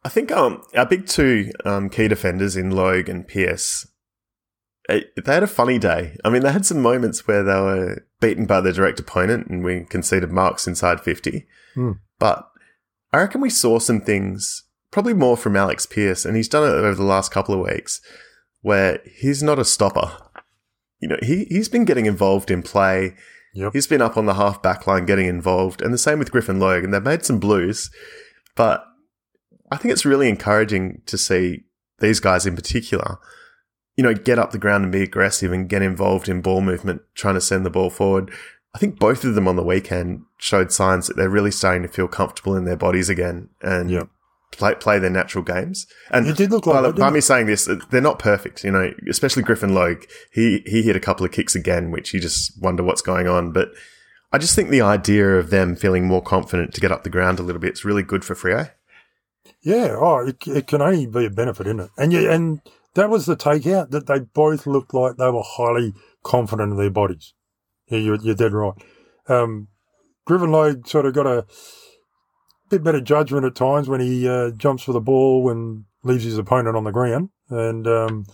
I think um our big two um, key defenders in Logue and Pearce, eh, they had a funny day. I mean, they had some moments where they were beaten by their direct opponent and we conceded marks inside fifty. Hmm. But I reckon we saw some things, probably more from Alex Pearce, and he's done it over the last couple of weeks, where he's not a stopper. You know, he he's been getting involved in play. Yep. He's been up on the half back line getting involved, and the same with Griffin Logue, and they've made some blues, but I think it's really encouraging to see these guys in particular, you know, get up the ground and be aggressive and get involved in ball movement, trying to send the ball forward. I think both of them on the weekend showed signs that they're really starting to feel comfortable in their bodies again and play play their natural games. And It did look like by, by me saying this, they're not perfect, you know, especially Griffin Logue. He he hit a couple of kicks again, which you just wonder what's going on. But I just think the idea of them feeling more confident to get up the ground a little bit is really good for Freo. Yeah, oh, it, it can only be a benefit, isn't it? And yeah, and that was the takeout that they both looked like they were highly confident in their bodies. Yeah, you're, you're dead right. Um, sort of got a bit better judgment at times when he uh, jumps for the ball and leaves his opponent on the ground and um,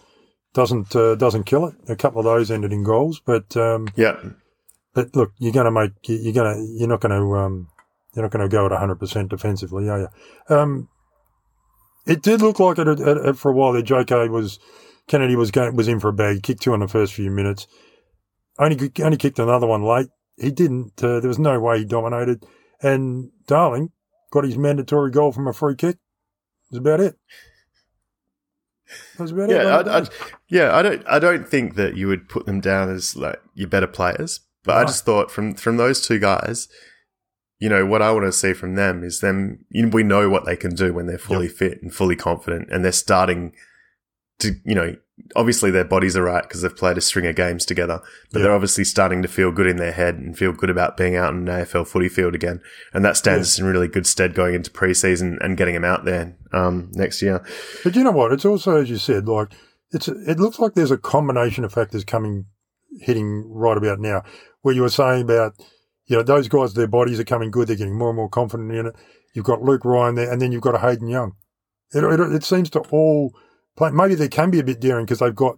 doesn't uh, doesn't kill it. A couple of those ended in goals, but um, Yeah. but look, you're going to make you're going to you're not going to um, you're not going to go at 100 percent defensively, are you? Um, it did look like it, at- at- for a while. That JK was Kennedy was going was in for a bag. Kicked two in the first few minutes. Only only kicked another one late. He didn't. Uh, there was no way he dominated. And Darling got his mandatory goal from a free kick. That's about it. That's about it. Yeah, Like I, I, yeah. I don't. I don't think that you would put them down as like your better players. But I just thought from from those two guys, you know, what I want to see from them is them. You know, we know what they can do when they're fully fit and fully confident, and they're starting to. You know, obviously their bodies are right because they've played a string of games together, but Yeah. they're obviously starting to feel good in their head and feel good about being out in an AFL footy field again, and that stands in really good stead going into preseason and getting them out there um, next year. But you know what? It's also, as you said, like it's. It looks like there's a combination of factors coming, hitting right about now. Where you were saying about, you know, those guys, their bodies are coming good. They're getting more and more confident in it. You've got Luke Ryan there, and then you've got a Hayden Young. It, it, it seems to all play. Maybe they can be a bit daring because they've got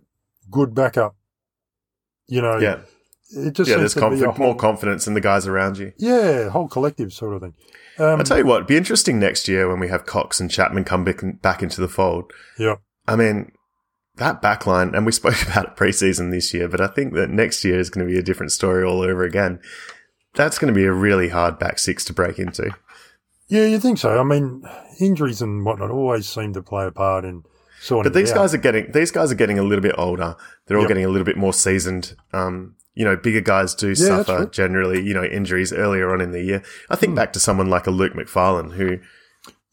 good backup. You know, Yeah, it just yeah. There's be whole, more confidence in the guys around you. yeah, whole collective sort of thing. Um, I'll tell you what, it'd be interesting next year when we have Cox and Chapman come back, back into the fold. yeah, I mean, that backline, and we spoke <laughs> about it preseason this year, but I think that next year is going to be a different story all over again. That's going to be a really hard back six to break into. yeah, you think so? I mean, injuries and whatnot always seem to play a part in. But these guys are getting these guys are getting a little bit older. They're all Yep. getting a little bit more seasoned. Um, you know, bigger guys do Yeah, suffer true. generally. You know, injuries earlier on in the year. I Hmm. think back to someone like a Luke McFarlane who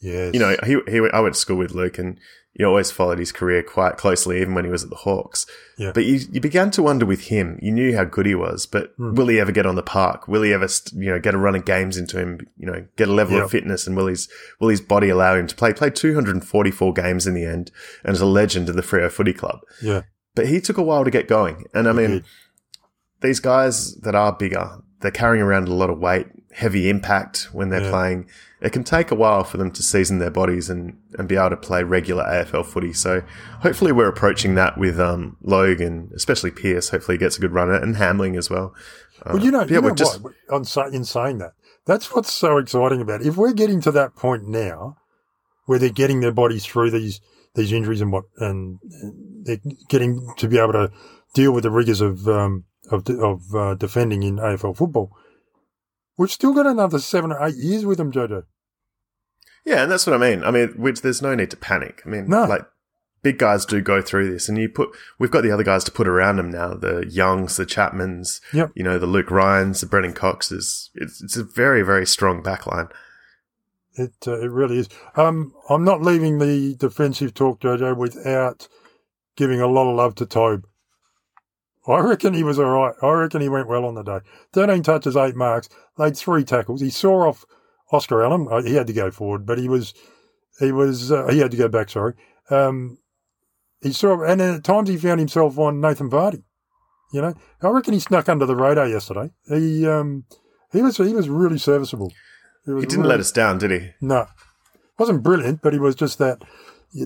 Yes. you know, he, he, I went to school with Luke and you always followed his career quite closely, even when he was at the Hawks. Yeah. But you, you began to wonder with him, you knew how good he was, but Hmm. will he ever get on the park? Will he ever, you know, get a run of games into him, you know, get a level Yeah. of fitness and will his, will his body allow him to play? Played 244 games in the end and is a legend of the Freo Footy Club. yeah. But he took a while to get going. And I mean, these guys that are bigger, they're carrying around a lot of weight, heavy impact when they're Yeah. playing. It can take a while for them to season their bodies and, and be able to play regular AFL footy. So hopefully we're approaching that with um, Logan, especially Pearce. Hopefully he gets a good run at it and Hamling as well. Uh, Well, you know, yeah, you know we're just- what? On, sa- in saying that, that's what's so exciting about it. If we're getting to that point now, where they're getting their bodies through these these injuries and what, and they're getting to be able to deal with the rigors of um, of of uh, defending in AFL football. We've still got another seven or eight years with them, Jojo. Yeah, and that's what I mean. I mean, which there's no need to panic. I mean, No. like big guys do go through this, and you put we've got the other guys to put around them now. The Youngs, the Chapmans, Yep. you know, the Luke Ryans, the Brennan Coxes. It's it's a very very strong backline. It uh, it really is. Um, I'm not leaving the defensive talk, Jojo, without giving a lot of love to Tobe. I reckon he was all right. I reckon he went well on the day. 13 touches, eight marks, laid three tackles. He saw off Oscar Allen. Uh, He had to go forward, but he was he was uh, he had to go back. Sorry. Um, he saw, and then at times he found himself on Nathan Vardy. You know, I reckon he snuck under the radar yesterday. He um, he was he was really serviceable. was He didn't really- let us down, did he? no, wasn't brilliant, but he was just that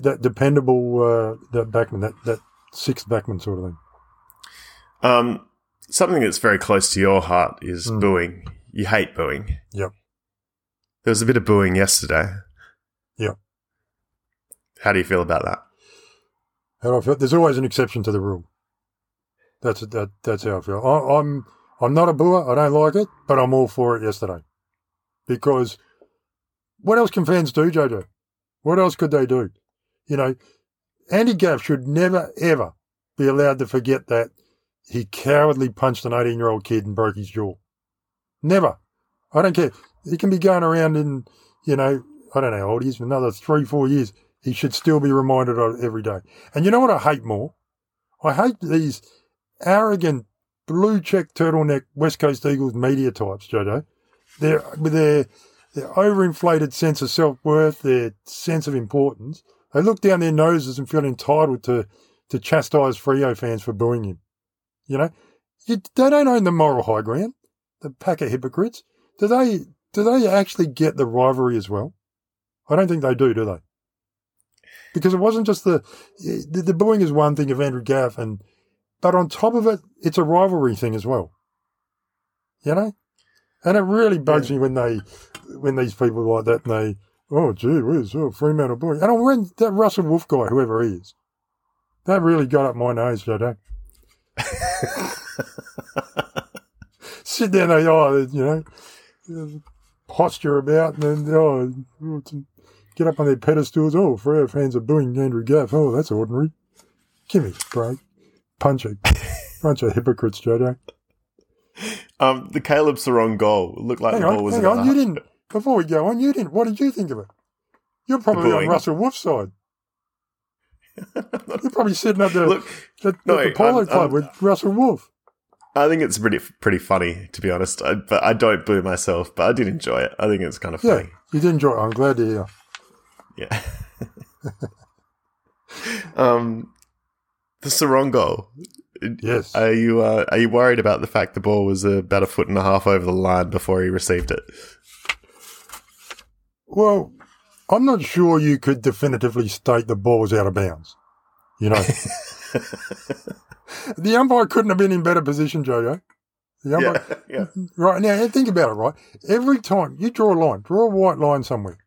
that dependable uh, that backman, that that sixth backman sort of thing. Um, something that's very close to your heart is Mm. booing. You hate booing. Yep. There was a bit of booing yesterday. Yep. How do you feel about that? How do I feel? There's always an exception to the rule. That's that. That's how I feel. I, I'm I'm not a booer. I don't like it, but I'm all for it yesterday because what else can fans do, Jojo? What else could they do? You know, Andy Gaff should never ever be allowed to forget that he cowardly punched an 18 year old kid and broke his jaw. Never. I don't care. He can be going around in, you know, I don't know how old he is, another three, four years. He should still be reminded of it every day. And you know what I hate more? I hate these arrogant blue check turtleneck West Coast Eagles media types, Jojo. They're with their their overinflated sense of self worth, their sense of importance. They look down their noses and feel entitled to to chastise Freo fans for booing him. You know, you, they don't own the moral high ground. The pack of hypocrites. Do they? Do they actually get the rivalry as well? I don't think they do. Do they? Because it wasn't just the the, the booing is one thing of Andrew Gaff, and but on top of it, it's a rivalry thing as well. You know, and it really bugs me when they when these people like that and they oh gee whiz oh Fremantle boy and I when that Russell Woolf guy whoever he is that really got up my nose Jojo. Sit down there oh you know posture about and then oh get up on their pedestals oh Freo fans are booing Andrew Gaff oh that's ordinary give me a break punch a bunch of hypocrites Jojo. Um, the Caleb Serong goal it looked like Hang the ball on, was hang on. You didn't. Before we go on, you didn't. What did you think of it? You're probably on booing. Russell Woolf's side. You're <laughs> probably sitting up there Look, at, at no, the Polo I'm- Club I'm- with Russell Woolf. I think it's pretty pretty funny to be honest. I, but I don't boo myself, but I did enjoy it. I think it's kind of Yeah, funny. you did enjoy it. I'm glad to hear. Yeah. <laughs> um, the Serong goal. Yes. Are you uh, are you worried about the fact the ball was about a foot and a half over the line before he received it? Well, I'm not sure you could definitively state the ball was out of bounds. You know, <laughs> the umpire couldn't have been in better position, Jojo. The umpire, Yeah, <laughs> yeah. Right now, think about it. Right, every time you draw a line, draw a white line somewhere.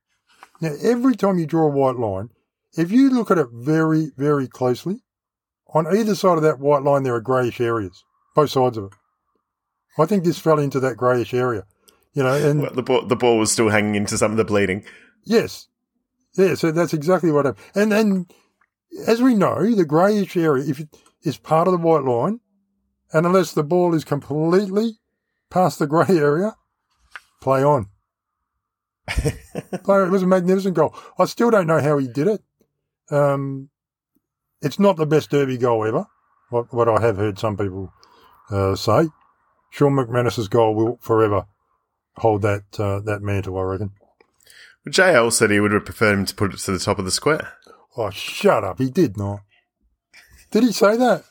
Now, every time you draw a white line, if you look at it very, very closely, on either side of that white line there are greyish areas, both sides of it. I think this fell into that greyish area, you know. And Well, the ball the ball was still hanging into some of the bleeding. yes, yeah. So that's exactly what happened. And then, as we know, the greyish area, if it is part of the white line, and unless the ball is completely past the grey area, play on. Play on. It was a magnificent goal. I still don't know how he did it. Um, it's not the best derby goal ever. What, what I have heard some people uh, say. Sean McManus's goal will forever hold that uh, that mantle. I reckon. JL said he would have preferred him to put it to the top of the square. Oh, shut up! He did not. Did he say that?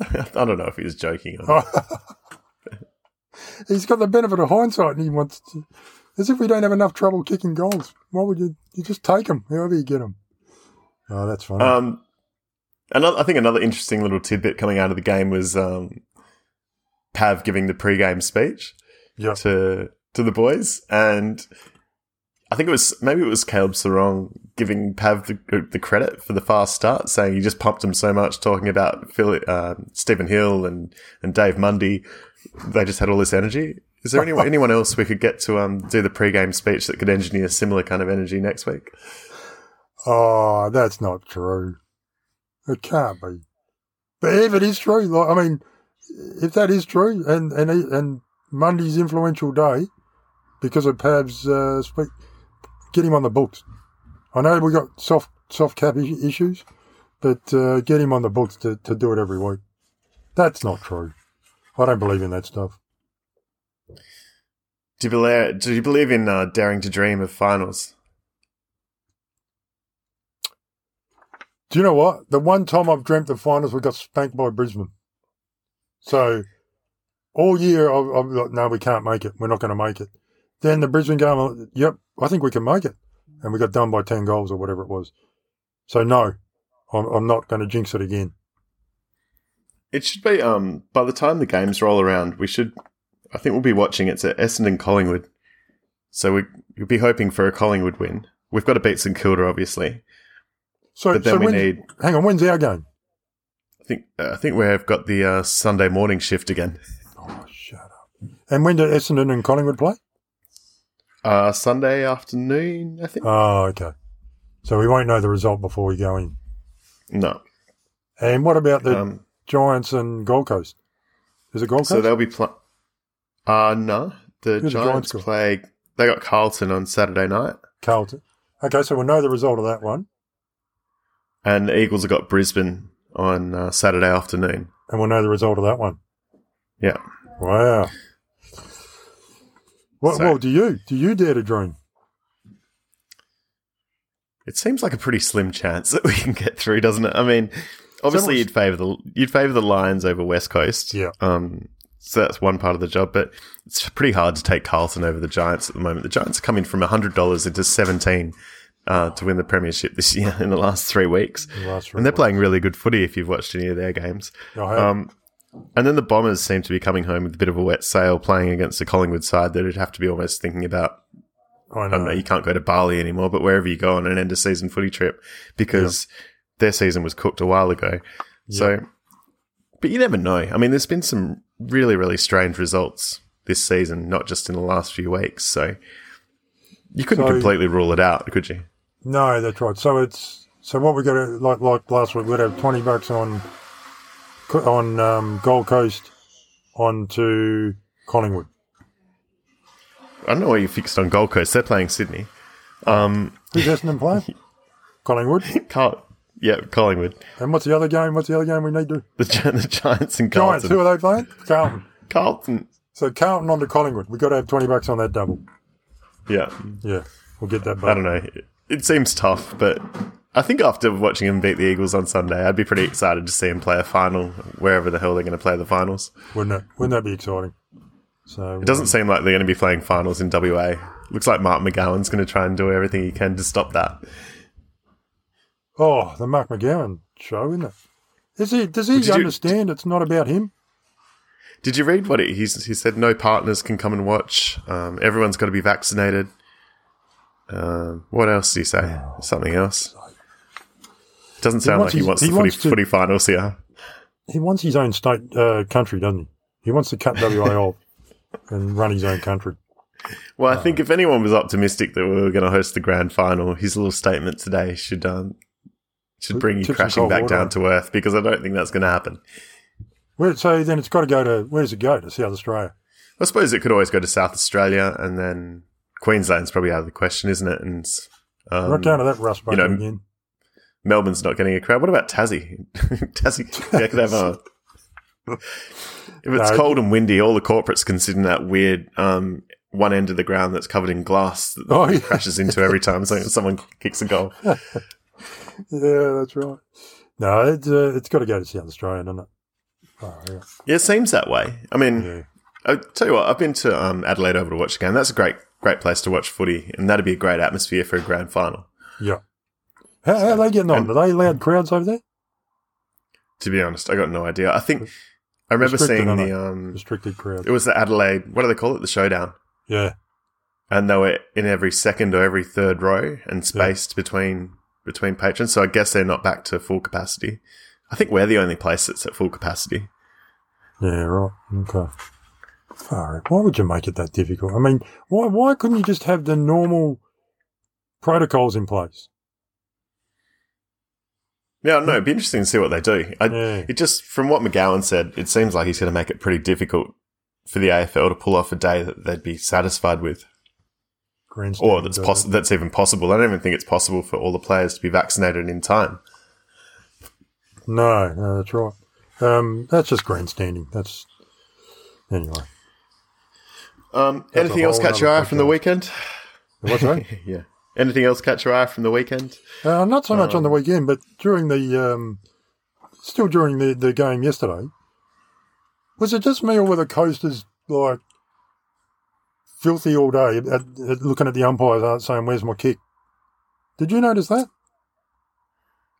<laughs> I don't know if he was joking or not. <laughs> He's got the benefit of hindsight, and he wants to. As if we don't have enough trouble kicking goals. Why would you? You just take them, however you get them. Oh, that's funny. Um, another, I think another interesting little tidbit coming out of the game was um, Pav giving the pre-game speech yeah. to to the boys, and I think it was maybe it was Caleb Serong giving Pav the, the credit for the fast start, saying he just pumped him so much, talking about Phil, uh, Stephen Hill and and Dave Mundy. They just had all this energy. Is there anyone <laughs> anyone else we could get to um, do the pre-game speech that could engineer similar kind of energy next week? Oh, that's not true. It can't be. But if it is true, like I mean, if that is true, and and and Mundy's influential day because of Pav's uh, speak, get him on the books. I know we got soft soft cap issues, but uh, get him on the books to, to do it every week. That's not true. I don't believe in that stuff. Do you believe? Do you believe in uh, daring to dream of finals? Do you know what? The one time I've dreamt of finals, we got spanked by Brisbane. So all year I've, I've no, we can't make it. We're not going to make it. Then the Brisbane game, yep, I think we can make it, and we got done by ten goals or whatever it was. So no, I'm, I'm not going to jinx it again. It should be. Um, by the time the games roll around, we should. I think we'll be watching. It's at Essendon Collingwood, so we you'll be hoping for a Collingwood win. We've got to beat St Kilda, obviously, So, but then so we need. hang on, when's our game? I think. Uh, I think we've got the uh, Sunday morning shift again. Oh, shut up. And when do Essendon and Collingwood play? Uh, Sunday afternoon, I think. Oh, okay. So we won't know the result before we go in. no. And what about the Um, Giants and Gold Coast? Is it Gold Coast? so they'll be playing. Uh no. The the Giants Giants play. They got Carlton on Saturday night, Carlton. Okay, so we'll know the result of that one, and the Eagles have got Brisbane on uh, Saturday afternoon. and we'll know the result of that one. Yeah. Wow. What, So- well, do you? Do you dare to dream? It seems like a pretty slim chance that we can get through, doesn't it? I mean, obviously much- you'd favour the you'd favour the Lions over West Coast. Yeah. Um, so that's one part of the job, but it's pretty hard to take Carlton over the Giants at the moment. The Giants are coming from hundred dollars into seventeen uh, to win the premiership this year <laughs> in the last three weeks, The last three and they're weeks? playing really good footy. If you've watched any of their games, um, and then the Bombers seem to be coming home with a bit of a wet sail, playing against the Collingwood side that it'd have to be almost thinking about I I don't know, you can't go to Bali anymore, but wherever you go on an end of season footy trip because their season was cooked a while ago. So, but you never know. I mean, there's been some really, really strange results this season, not just in the last few weeks. So you couldn't So- completely rule it out, could you? No, that's right. So it's so what we got to like like last week. We'd have twenty bucks on on um, Gold Coast onto Collingwood. I don't know why you fixed on Gold Coast. They're playing Sydney. Um, Who's Essendon <laughs> playing? Collingwood. Carl- yeah, Collingwood. And what's the other game? What's the other game we need to? The, the Giants and Carlton. Giants. Who are they playing? Carlton. Carlton. So Carlton onto Collingwood. We've got to have twenty bucks on that double. Yeah. Yeah, we'll get that. I don't know. It seems tough, but I think after watching him beat the Eagles on Sunday, I'd be pretty excited to see him play a final wherever the hell they're going to play the finals. Wouldn't it? Wouldn't that be exciting? So It doesn't seem like they're going to be playing finals in WA. Looks like Mark McGowan's going to try and do everything he can to stop that. Oh, the Mark McGowan show, isn't it? Is he? Does he Did you- understand it's not about him? Did you read what he, he's, he said? No partners can come and watch. Um, everyone's got to be vaccinated. Um, what else did he say? Something else. Doesn't sound like he his- wants he the footy, wants to- footy finals here. He wants his own state uh, country, doesn't he? He wants to cut WA <laughs> off and run his own country. Well, I think if anyone was optimistic that we were going to host the grand final, his little statement today should um, should bring you crashing back down on. to earth because I don't think that's going to happen. Where, so then it's got to go to where does it go to South Australia? I suppose it could always go to South Australia and then Queensland's probably out of the question, isn't it? And um, right down to that rust bucket you know, again. Melbourne's not getting a crowd. What about Tassie? <laughs> Tassie, yeah, <laughs> could have a. If it's No. cold and windy, all the corporates can sit in that weird um, one end of the ground that's covered in glass that Oh, yeah. crashes into every time so- <laughs> someone kicks a goal. Yeah, that's right. No, it's uh, it's got to go to South Australia, doesn't it? Oh, yeah. Yeah, it seems that way. I mean, yeah. I tell you what, I've been to um, Adelaide over to watch a game. That's a great, great place to watch footy, and that'd be a great atmosphere for a grand final. Yeah. How, how are they getting on? And- Are they allowed crowds over there? To be honest, I got no idea. I think I remember Restricted, seeing the um, Restricted crowds. it was the Adelaide. What do they call it? The showdown. Yeah. and they were in every second or every third row and spaced between between patrons. So I guess they're not back to full capacity. I think we're the only place that's at full capacity. Yeah, right. Okay. Far. Why would you make it that difficult? I mean, why why couldn't you just have the normal protocols in place? Yeah, no, it'd be interesting to see what they do. I, Yeah. It just, from what McGowan said, it seems like he's going to make it pretty difficult for the AFL to pull off a day that they'd be satisfied with, Grandstand or that's does poss- it. that's even possible. I don't even think it's possible for all the players to be vaccinated in time. No, no, that's right. Um, that's just grandstanding. That's anyway. Um, That's anything else catch your eye from the weekend? What's that? <laughs> yeah. Anything else catch your eye from the weekend? Uh, not so much on Um, the weekend, but during the um, still during the, the game yesterday. Was it just me or were the coasters like filthy all day at, at looking at the umpires aren't saying where's my kick? Did you notice that?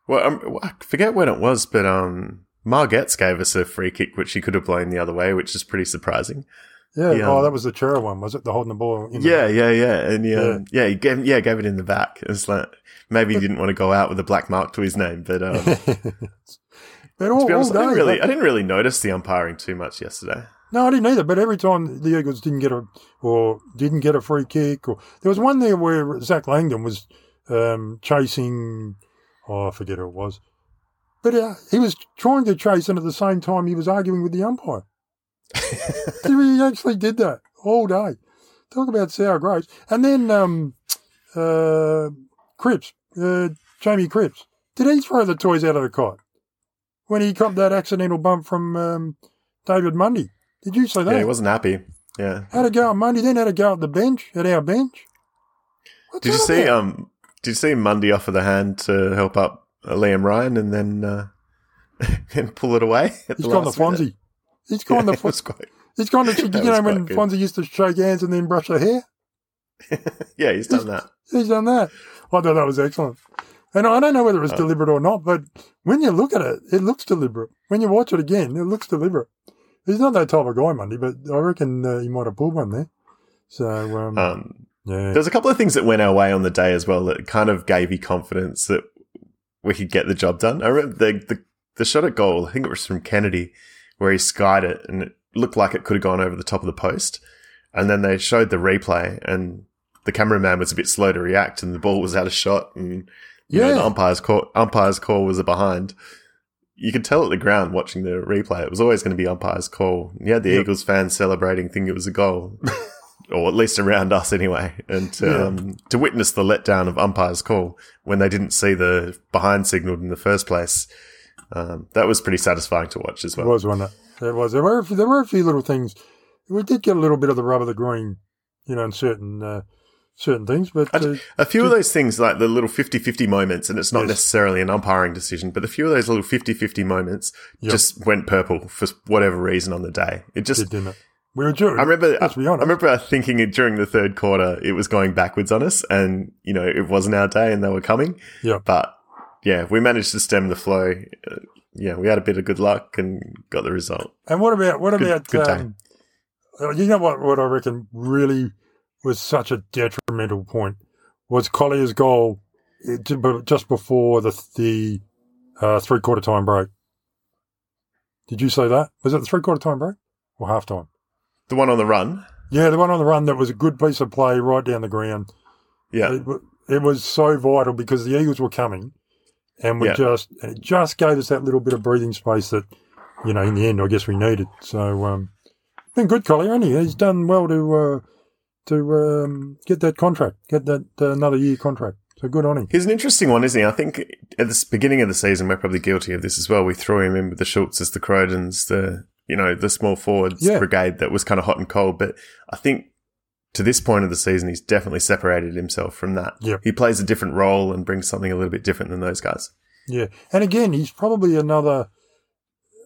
Well, um, I forget when it was, but um, Margetts gave us a free kick, which he could have blown the other way, which is pretty surprising. Yeah. Yeah. Oh, that was the Cerra one, was it? The holding the ball. In the- Yeah, yeah, yeah, and yeah, Yeah. yeah, he gave, yeah, gave it in the back. It's like maybe he didn't want to go out with a black mark to his name, but um, <laughs> to but all, be honest, all I didn't day, really, I didn't really notice the umpiring too much yesterday. No, I didn't either. But every time the Eagles didn't get a or didn't get a free kick, or there was one there where Zac Langdon was um, chasing. Oh, I forget who it was, but uh, he was trying to chase, and at the same time he was arguing with the umpire. <laughs> he actually did that all day. Talk about sour grapes. And then um, uh, Cripps, uh, Jamie Cripps, did he throw the toys out of the cot when he got that accidental bump from um, David Mundy? Did you see that? Yeah, he wasn't happy. Yeah. Had a go at Mundy, then had a go at the bench, at our bench. What's Did you see about? um? Did you see Mundy offer the hand to help up Liam Ryan and then uh, <laughs> and pull it away? At He's gone the? Fonzie. He's gone the <laughs> Yeah, it was quite- He's gone the, <laughs> you know, when good. Fonzie used to shake hands and then brush her hair? <laughs> yeah, he's done that. He's done that. I thought that was excellent. And I don't know whether it's Uh. deliberate or not, but when you look at it, it looks deliberate. When you watch it again, it looks deliberate. He's not that type of guy, Mundy, but I reckon uh, he might have pulled one there. So, um, Um, yeah. There's a couple of things that went our way on the day as well that kind of gave you confidence that we could get the job done. I remember the, the, the shot at goal, I think it was from Kennedy, where he skied it and it looked like it could have gone over the top of the post. And then they showed the replay and the cameraman was a bit slow to react and the ball was out of shot and you know, Yeah. the umpire's call, umpire's call was a behind. You could tell at the ground watching the replay, it was always going to be umpire's call. You had the Yep. Eagles fans celebrating, thinking it was a goal <laughs> or at least around us anyway, and to, Yeah. um, to witness the letdown of umpire's call when they didn't see the behind signaled in the first place, um, that was pretty satisfying to watch as well. It was one. It was. There were a few, there were a few little things. We did get a little bit of the rub of the green, you know, in certain uh, certain things. But uh, A few of those things, like the little 50 50 moments, and it's not Yes. necessarily an umpiring decision, but a few of those little 50 50 moments Yep. just went purple for whatever reason on the day. It just, did, didn't it? We were due. I remember, I, Let's be honest. remember thinking it during the third quarter, it was going backwards on us, and you know it wasn't our day, and they were coming. Yeah. But yeah, we managed to stem the flow. Uh, yeah, we had a bit of good luck and got the result. And what about what Good- about good um, uh, you know what? What I reckon really was such a detrimental point was Colyer's goal uh, just before the the uh, three quarter time break. Did you say that? Was it the three quarter time break or half time? The one on the run, Yeah, the one on the run that was a good piece of play right down the ground. yeah, It, it was so vital because the Eagles were coming, and we Yeah. just it just gave us that little bit of breathing space that you know in the end I guess we needed. So um, been good, Colyer, hasn't he? He's done well to uh, to um, get that contract, get that uh, another year contract. So good on him. He's an interesting one, isn't he? I think at the beginning of the season, we're probably guilty of this as well. We threw him in with the Schultzes, the Crodens, the you know the small forwards Yeah. brigade that was kind of hot and cold. But I think to this point of the season, he's definitely separated himself from that. Yep. He plays a different role and brings something a little bit different than those guys. Yeah, and again, he's probably another,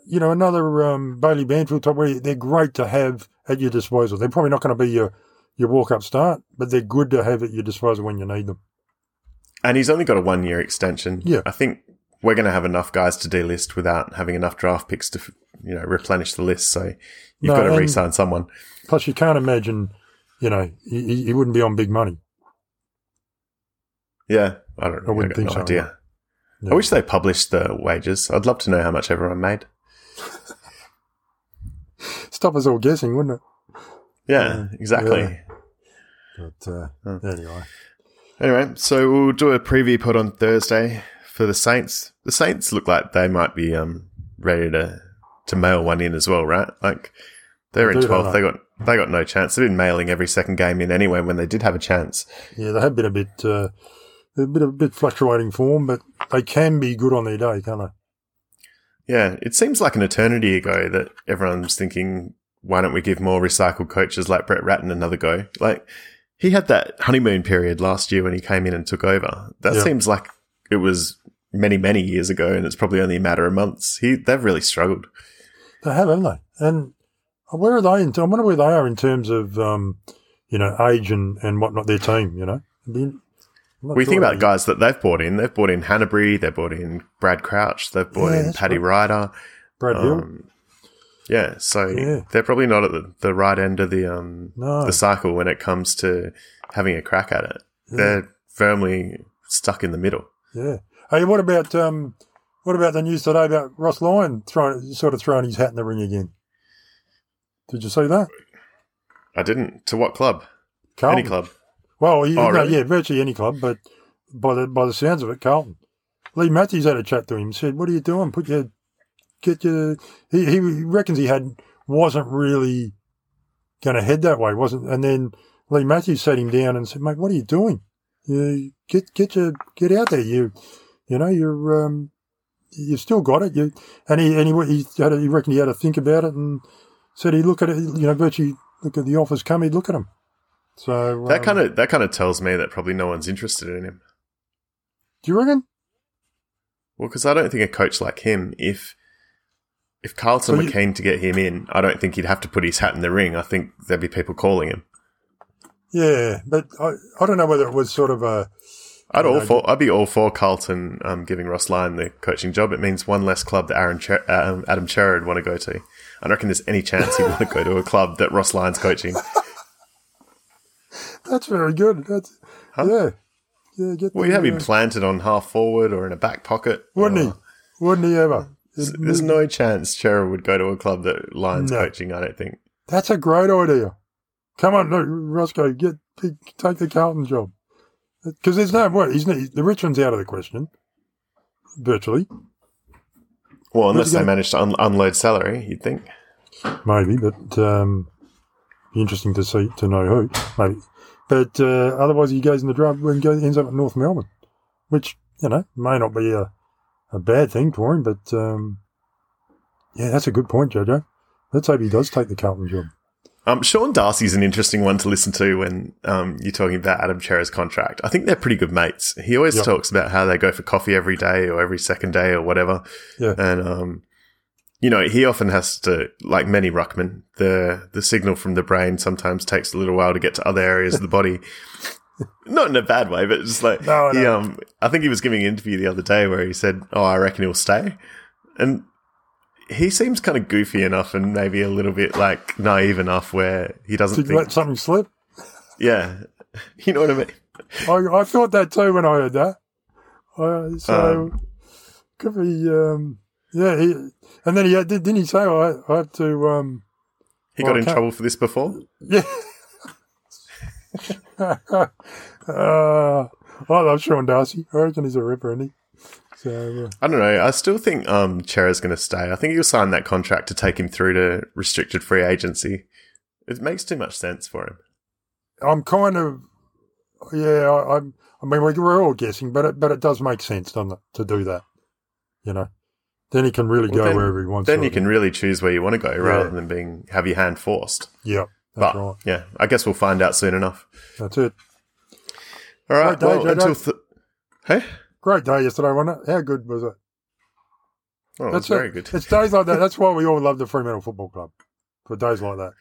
you know, another um, Bailey Banfield type where they're great to have at your disposal. They're probably not going to be your your walk up start, but they're good to have at your disposal when you need them. And he's only got a one year extension. Yeah. I think we're going to have enough guys to delist without having enough draft picks to, you know, replenish the list. So you've No, got to and- re-sign someone. Plus, you can't imagine you know, he, he- wouldn't be on big money. Yeah, I don't. I wouldn't got think no so, idea. Yeah. I wish they published the wages. I'd love to know how much everyone made. <laughs> Stop us all guessing, wouldn't it? Yeah, exactly. yeah. But uh, anyway, Anyway, so we'll do a preview pod on Thursday for the Saints. The Saints look like they might be um, ready to to mail one in as well, right? Like they're in twelfth. They got they got no chance. They've been mailing every second game in anyway when they did have a chance. yeah, they have been a bit, uh, a bit, a bit fluctuating form, but they can be good on their day, can't they? Yeah, it seems like an eternity ago that everyone's thinking, why don't we give more recycled coaches like Brett Ratten another go? Like he had that honeymoon period last year when he came in and took over. That Yeah. seems like it was many many years ago, and it's probably only a matter of months. He they've really struggled. They have, haven't they? And where are they? In, I wonder where they are in terms of, um, you know, age and, and whatnot. Their team, you know. It'd be- I'm not We sure think about guys that they've brought in. They've brought in Hannebery. They've brought in Brad Crouch. They've brought Yeah, in Paddy right. Ryder. Brad Hill. Um, yeah, so Yeah. they're probably not at the, the right end of the um No. the cycle when it comes to having a crack at it. Yeah. They're firmly stuck in the middle. Yeah. Hey, what about um, what about the news today about Ross Lyon throwing sort of throwing his hat in the ring again? Did you see that? I didn't. To what club? Carlton. Any club? Well, he, Oh, no, really? yeah, virtually any club, but by the by the sounds of it, Carlton. Leigh Matthews had a chat to him. Said, "What are you doing? Put your get your." He he reckons he had wasn't really going to head that way, wasn't. And then Leigh Matthews sat him down and said, "Mate, what are you doing? You get get your get out there. You you know you're um you've still got it. You and he and he he had a, he reckoned he had to think about it and said he'd look at it. You know, virtually look at the offers come. He'd look at them. So That um, kind of that kind of tells me that probably no one's interested in him. Do you reckon? Well, because I don't think a coach like him, if if Carlton So were you- keen to get him in, I don't think he'd have to put his hat in the ring. I think there'd be people calling him. Yeah, but I, I don't know whether it was sort of a I'd all for I'd be all for Carlton um, giving Ross Lyon the coaching job. It means one less club that Aaron Cher- um, Adam Cerra would want to go to. I don't reckon there's any chance he'd want to go to a club that Ross Lyon's coaching. <laughs> that's very good. That's Huh? yeah, yeah. Get Well, you have him uh, planted on half forward or in a back pocket. wouldn't or- he? Wouldn't he ever? There's, there's no chance Cerra would go to a club that Lyon's No. coaching. I don't think. That's a great idea. Come on, no, Roscoe, get take the Carlton job because there's no what he's the Richmond's out of the question virtually. Well, unless they manage to un- unload salary, you'd think. Maybe, but um, be interesting to see to know who. Maybe, but uh, otherwise he goes in the draft and goes, ends up at North Melbourne, which you know may not be a, a bad thing for him. But um, yeah, that's a good point, Jojo. Let's hope he does take the Carlton job. Um, Sean Darcy's an interesting one to listen to when um, you're talking about Adam Cerra's contract. I think they're pretty good mates. He always talks about how they go for coffee every day or every second day or whatever. Yeah. And, um, you know, he often has to, like many ruckmen, the, the signal from the brain sometimes takes a little while to get to other areas of the body. <laughs> Not in a bad way, but just like, No, he, no. um, I think he was giving an interview the other day where he said, Oh, I reckon he'll stay. And he seems kind of goofy enough and maybe a little bit like naive enough where he doesn't To think let something slip. yeah. <laughs> You know what I mean? I, I thought that too when I heard that. Uh, so Um, could be, um, yeah. He, and then he had, didn't he say I, I have to, um, He Well, got in trouble for this before. yeah. <laughs> uh, I love Sean Darcy. I reckon he's a ripper, isn't he? So I don't know. I still think um, Cerra's going to stay. I think he'll sign that contract to take him through to restricted free agency. It makes too much sense for him. I'm kind of, yeah. I. I mean, we- we're all guessing, but it, but it does make sense, doesn't it, to do that? You know, then he can really Well, go then- wherever he wants. To. Then you can really choose where you want to go rather than being have your hand forced. Yeah, that's But right. yeah, I guess we'll find out soon enough. That's it. All right. Well, until th- hey, Great day yesterday, wasn't it? How good was it? oh, that's very good. It's days like that. That's why we all love the Fremantle Football Club. For days like that.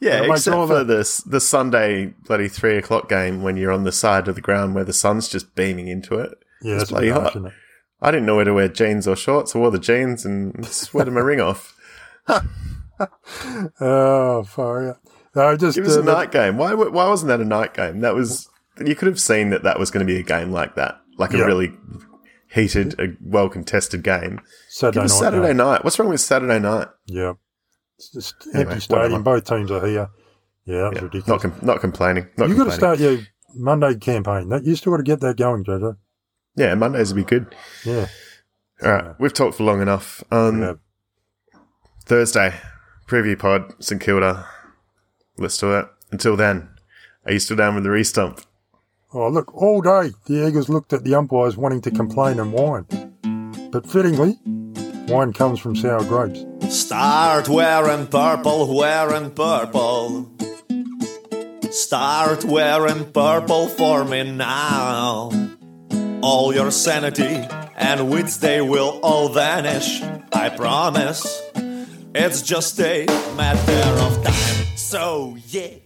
Yeah, except all for the- the the Sunday bloody three o'clock game when you're on the side of the ground where the sun's just beaming into it. Yeah, It's bloody hot. harsh. I didn't know where to wear jeans or shorts. I wore the jeans and sweated my ring off. <laughs> Oh, far out. No, just It was uh, a night game. Why? Why wasn't that a night game? That was. You could have seen that that was going to be a game like that, like a really heated, a well contested game. Saturday night. Saturday no. night. What's wrong with Saturday night? Yeah, it's just Anyway, empty stadium. Both teams are here. Yeah, that Yeah, ridiculous. not com- not complaining. Not you got to start your Monday campaign. That you still got to get that going, Jojo. Yeah, Mondays would be good. Yeah, All right, we've talked for long enough. Um, yeah. Thursday preview pod St Kilda. Let's do it. Until then, are you still down with the restump? Oh, look, all day the Eagles looked at the umpires wanting to complain and whine. But fittingly, wine comes from sour grapes. Start wearing purple, wearing purple. Start wearing purple for me now. All your sanity and wits, they will all vanish. I promise. It's just a matter of time. So, yeah.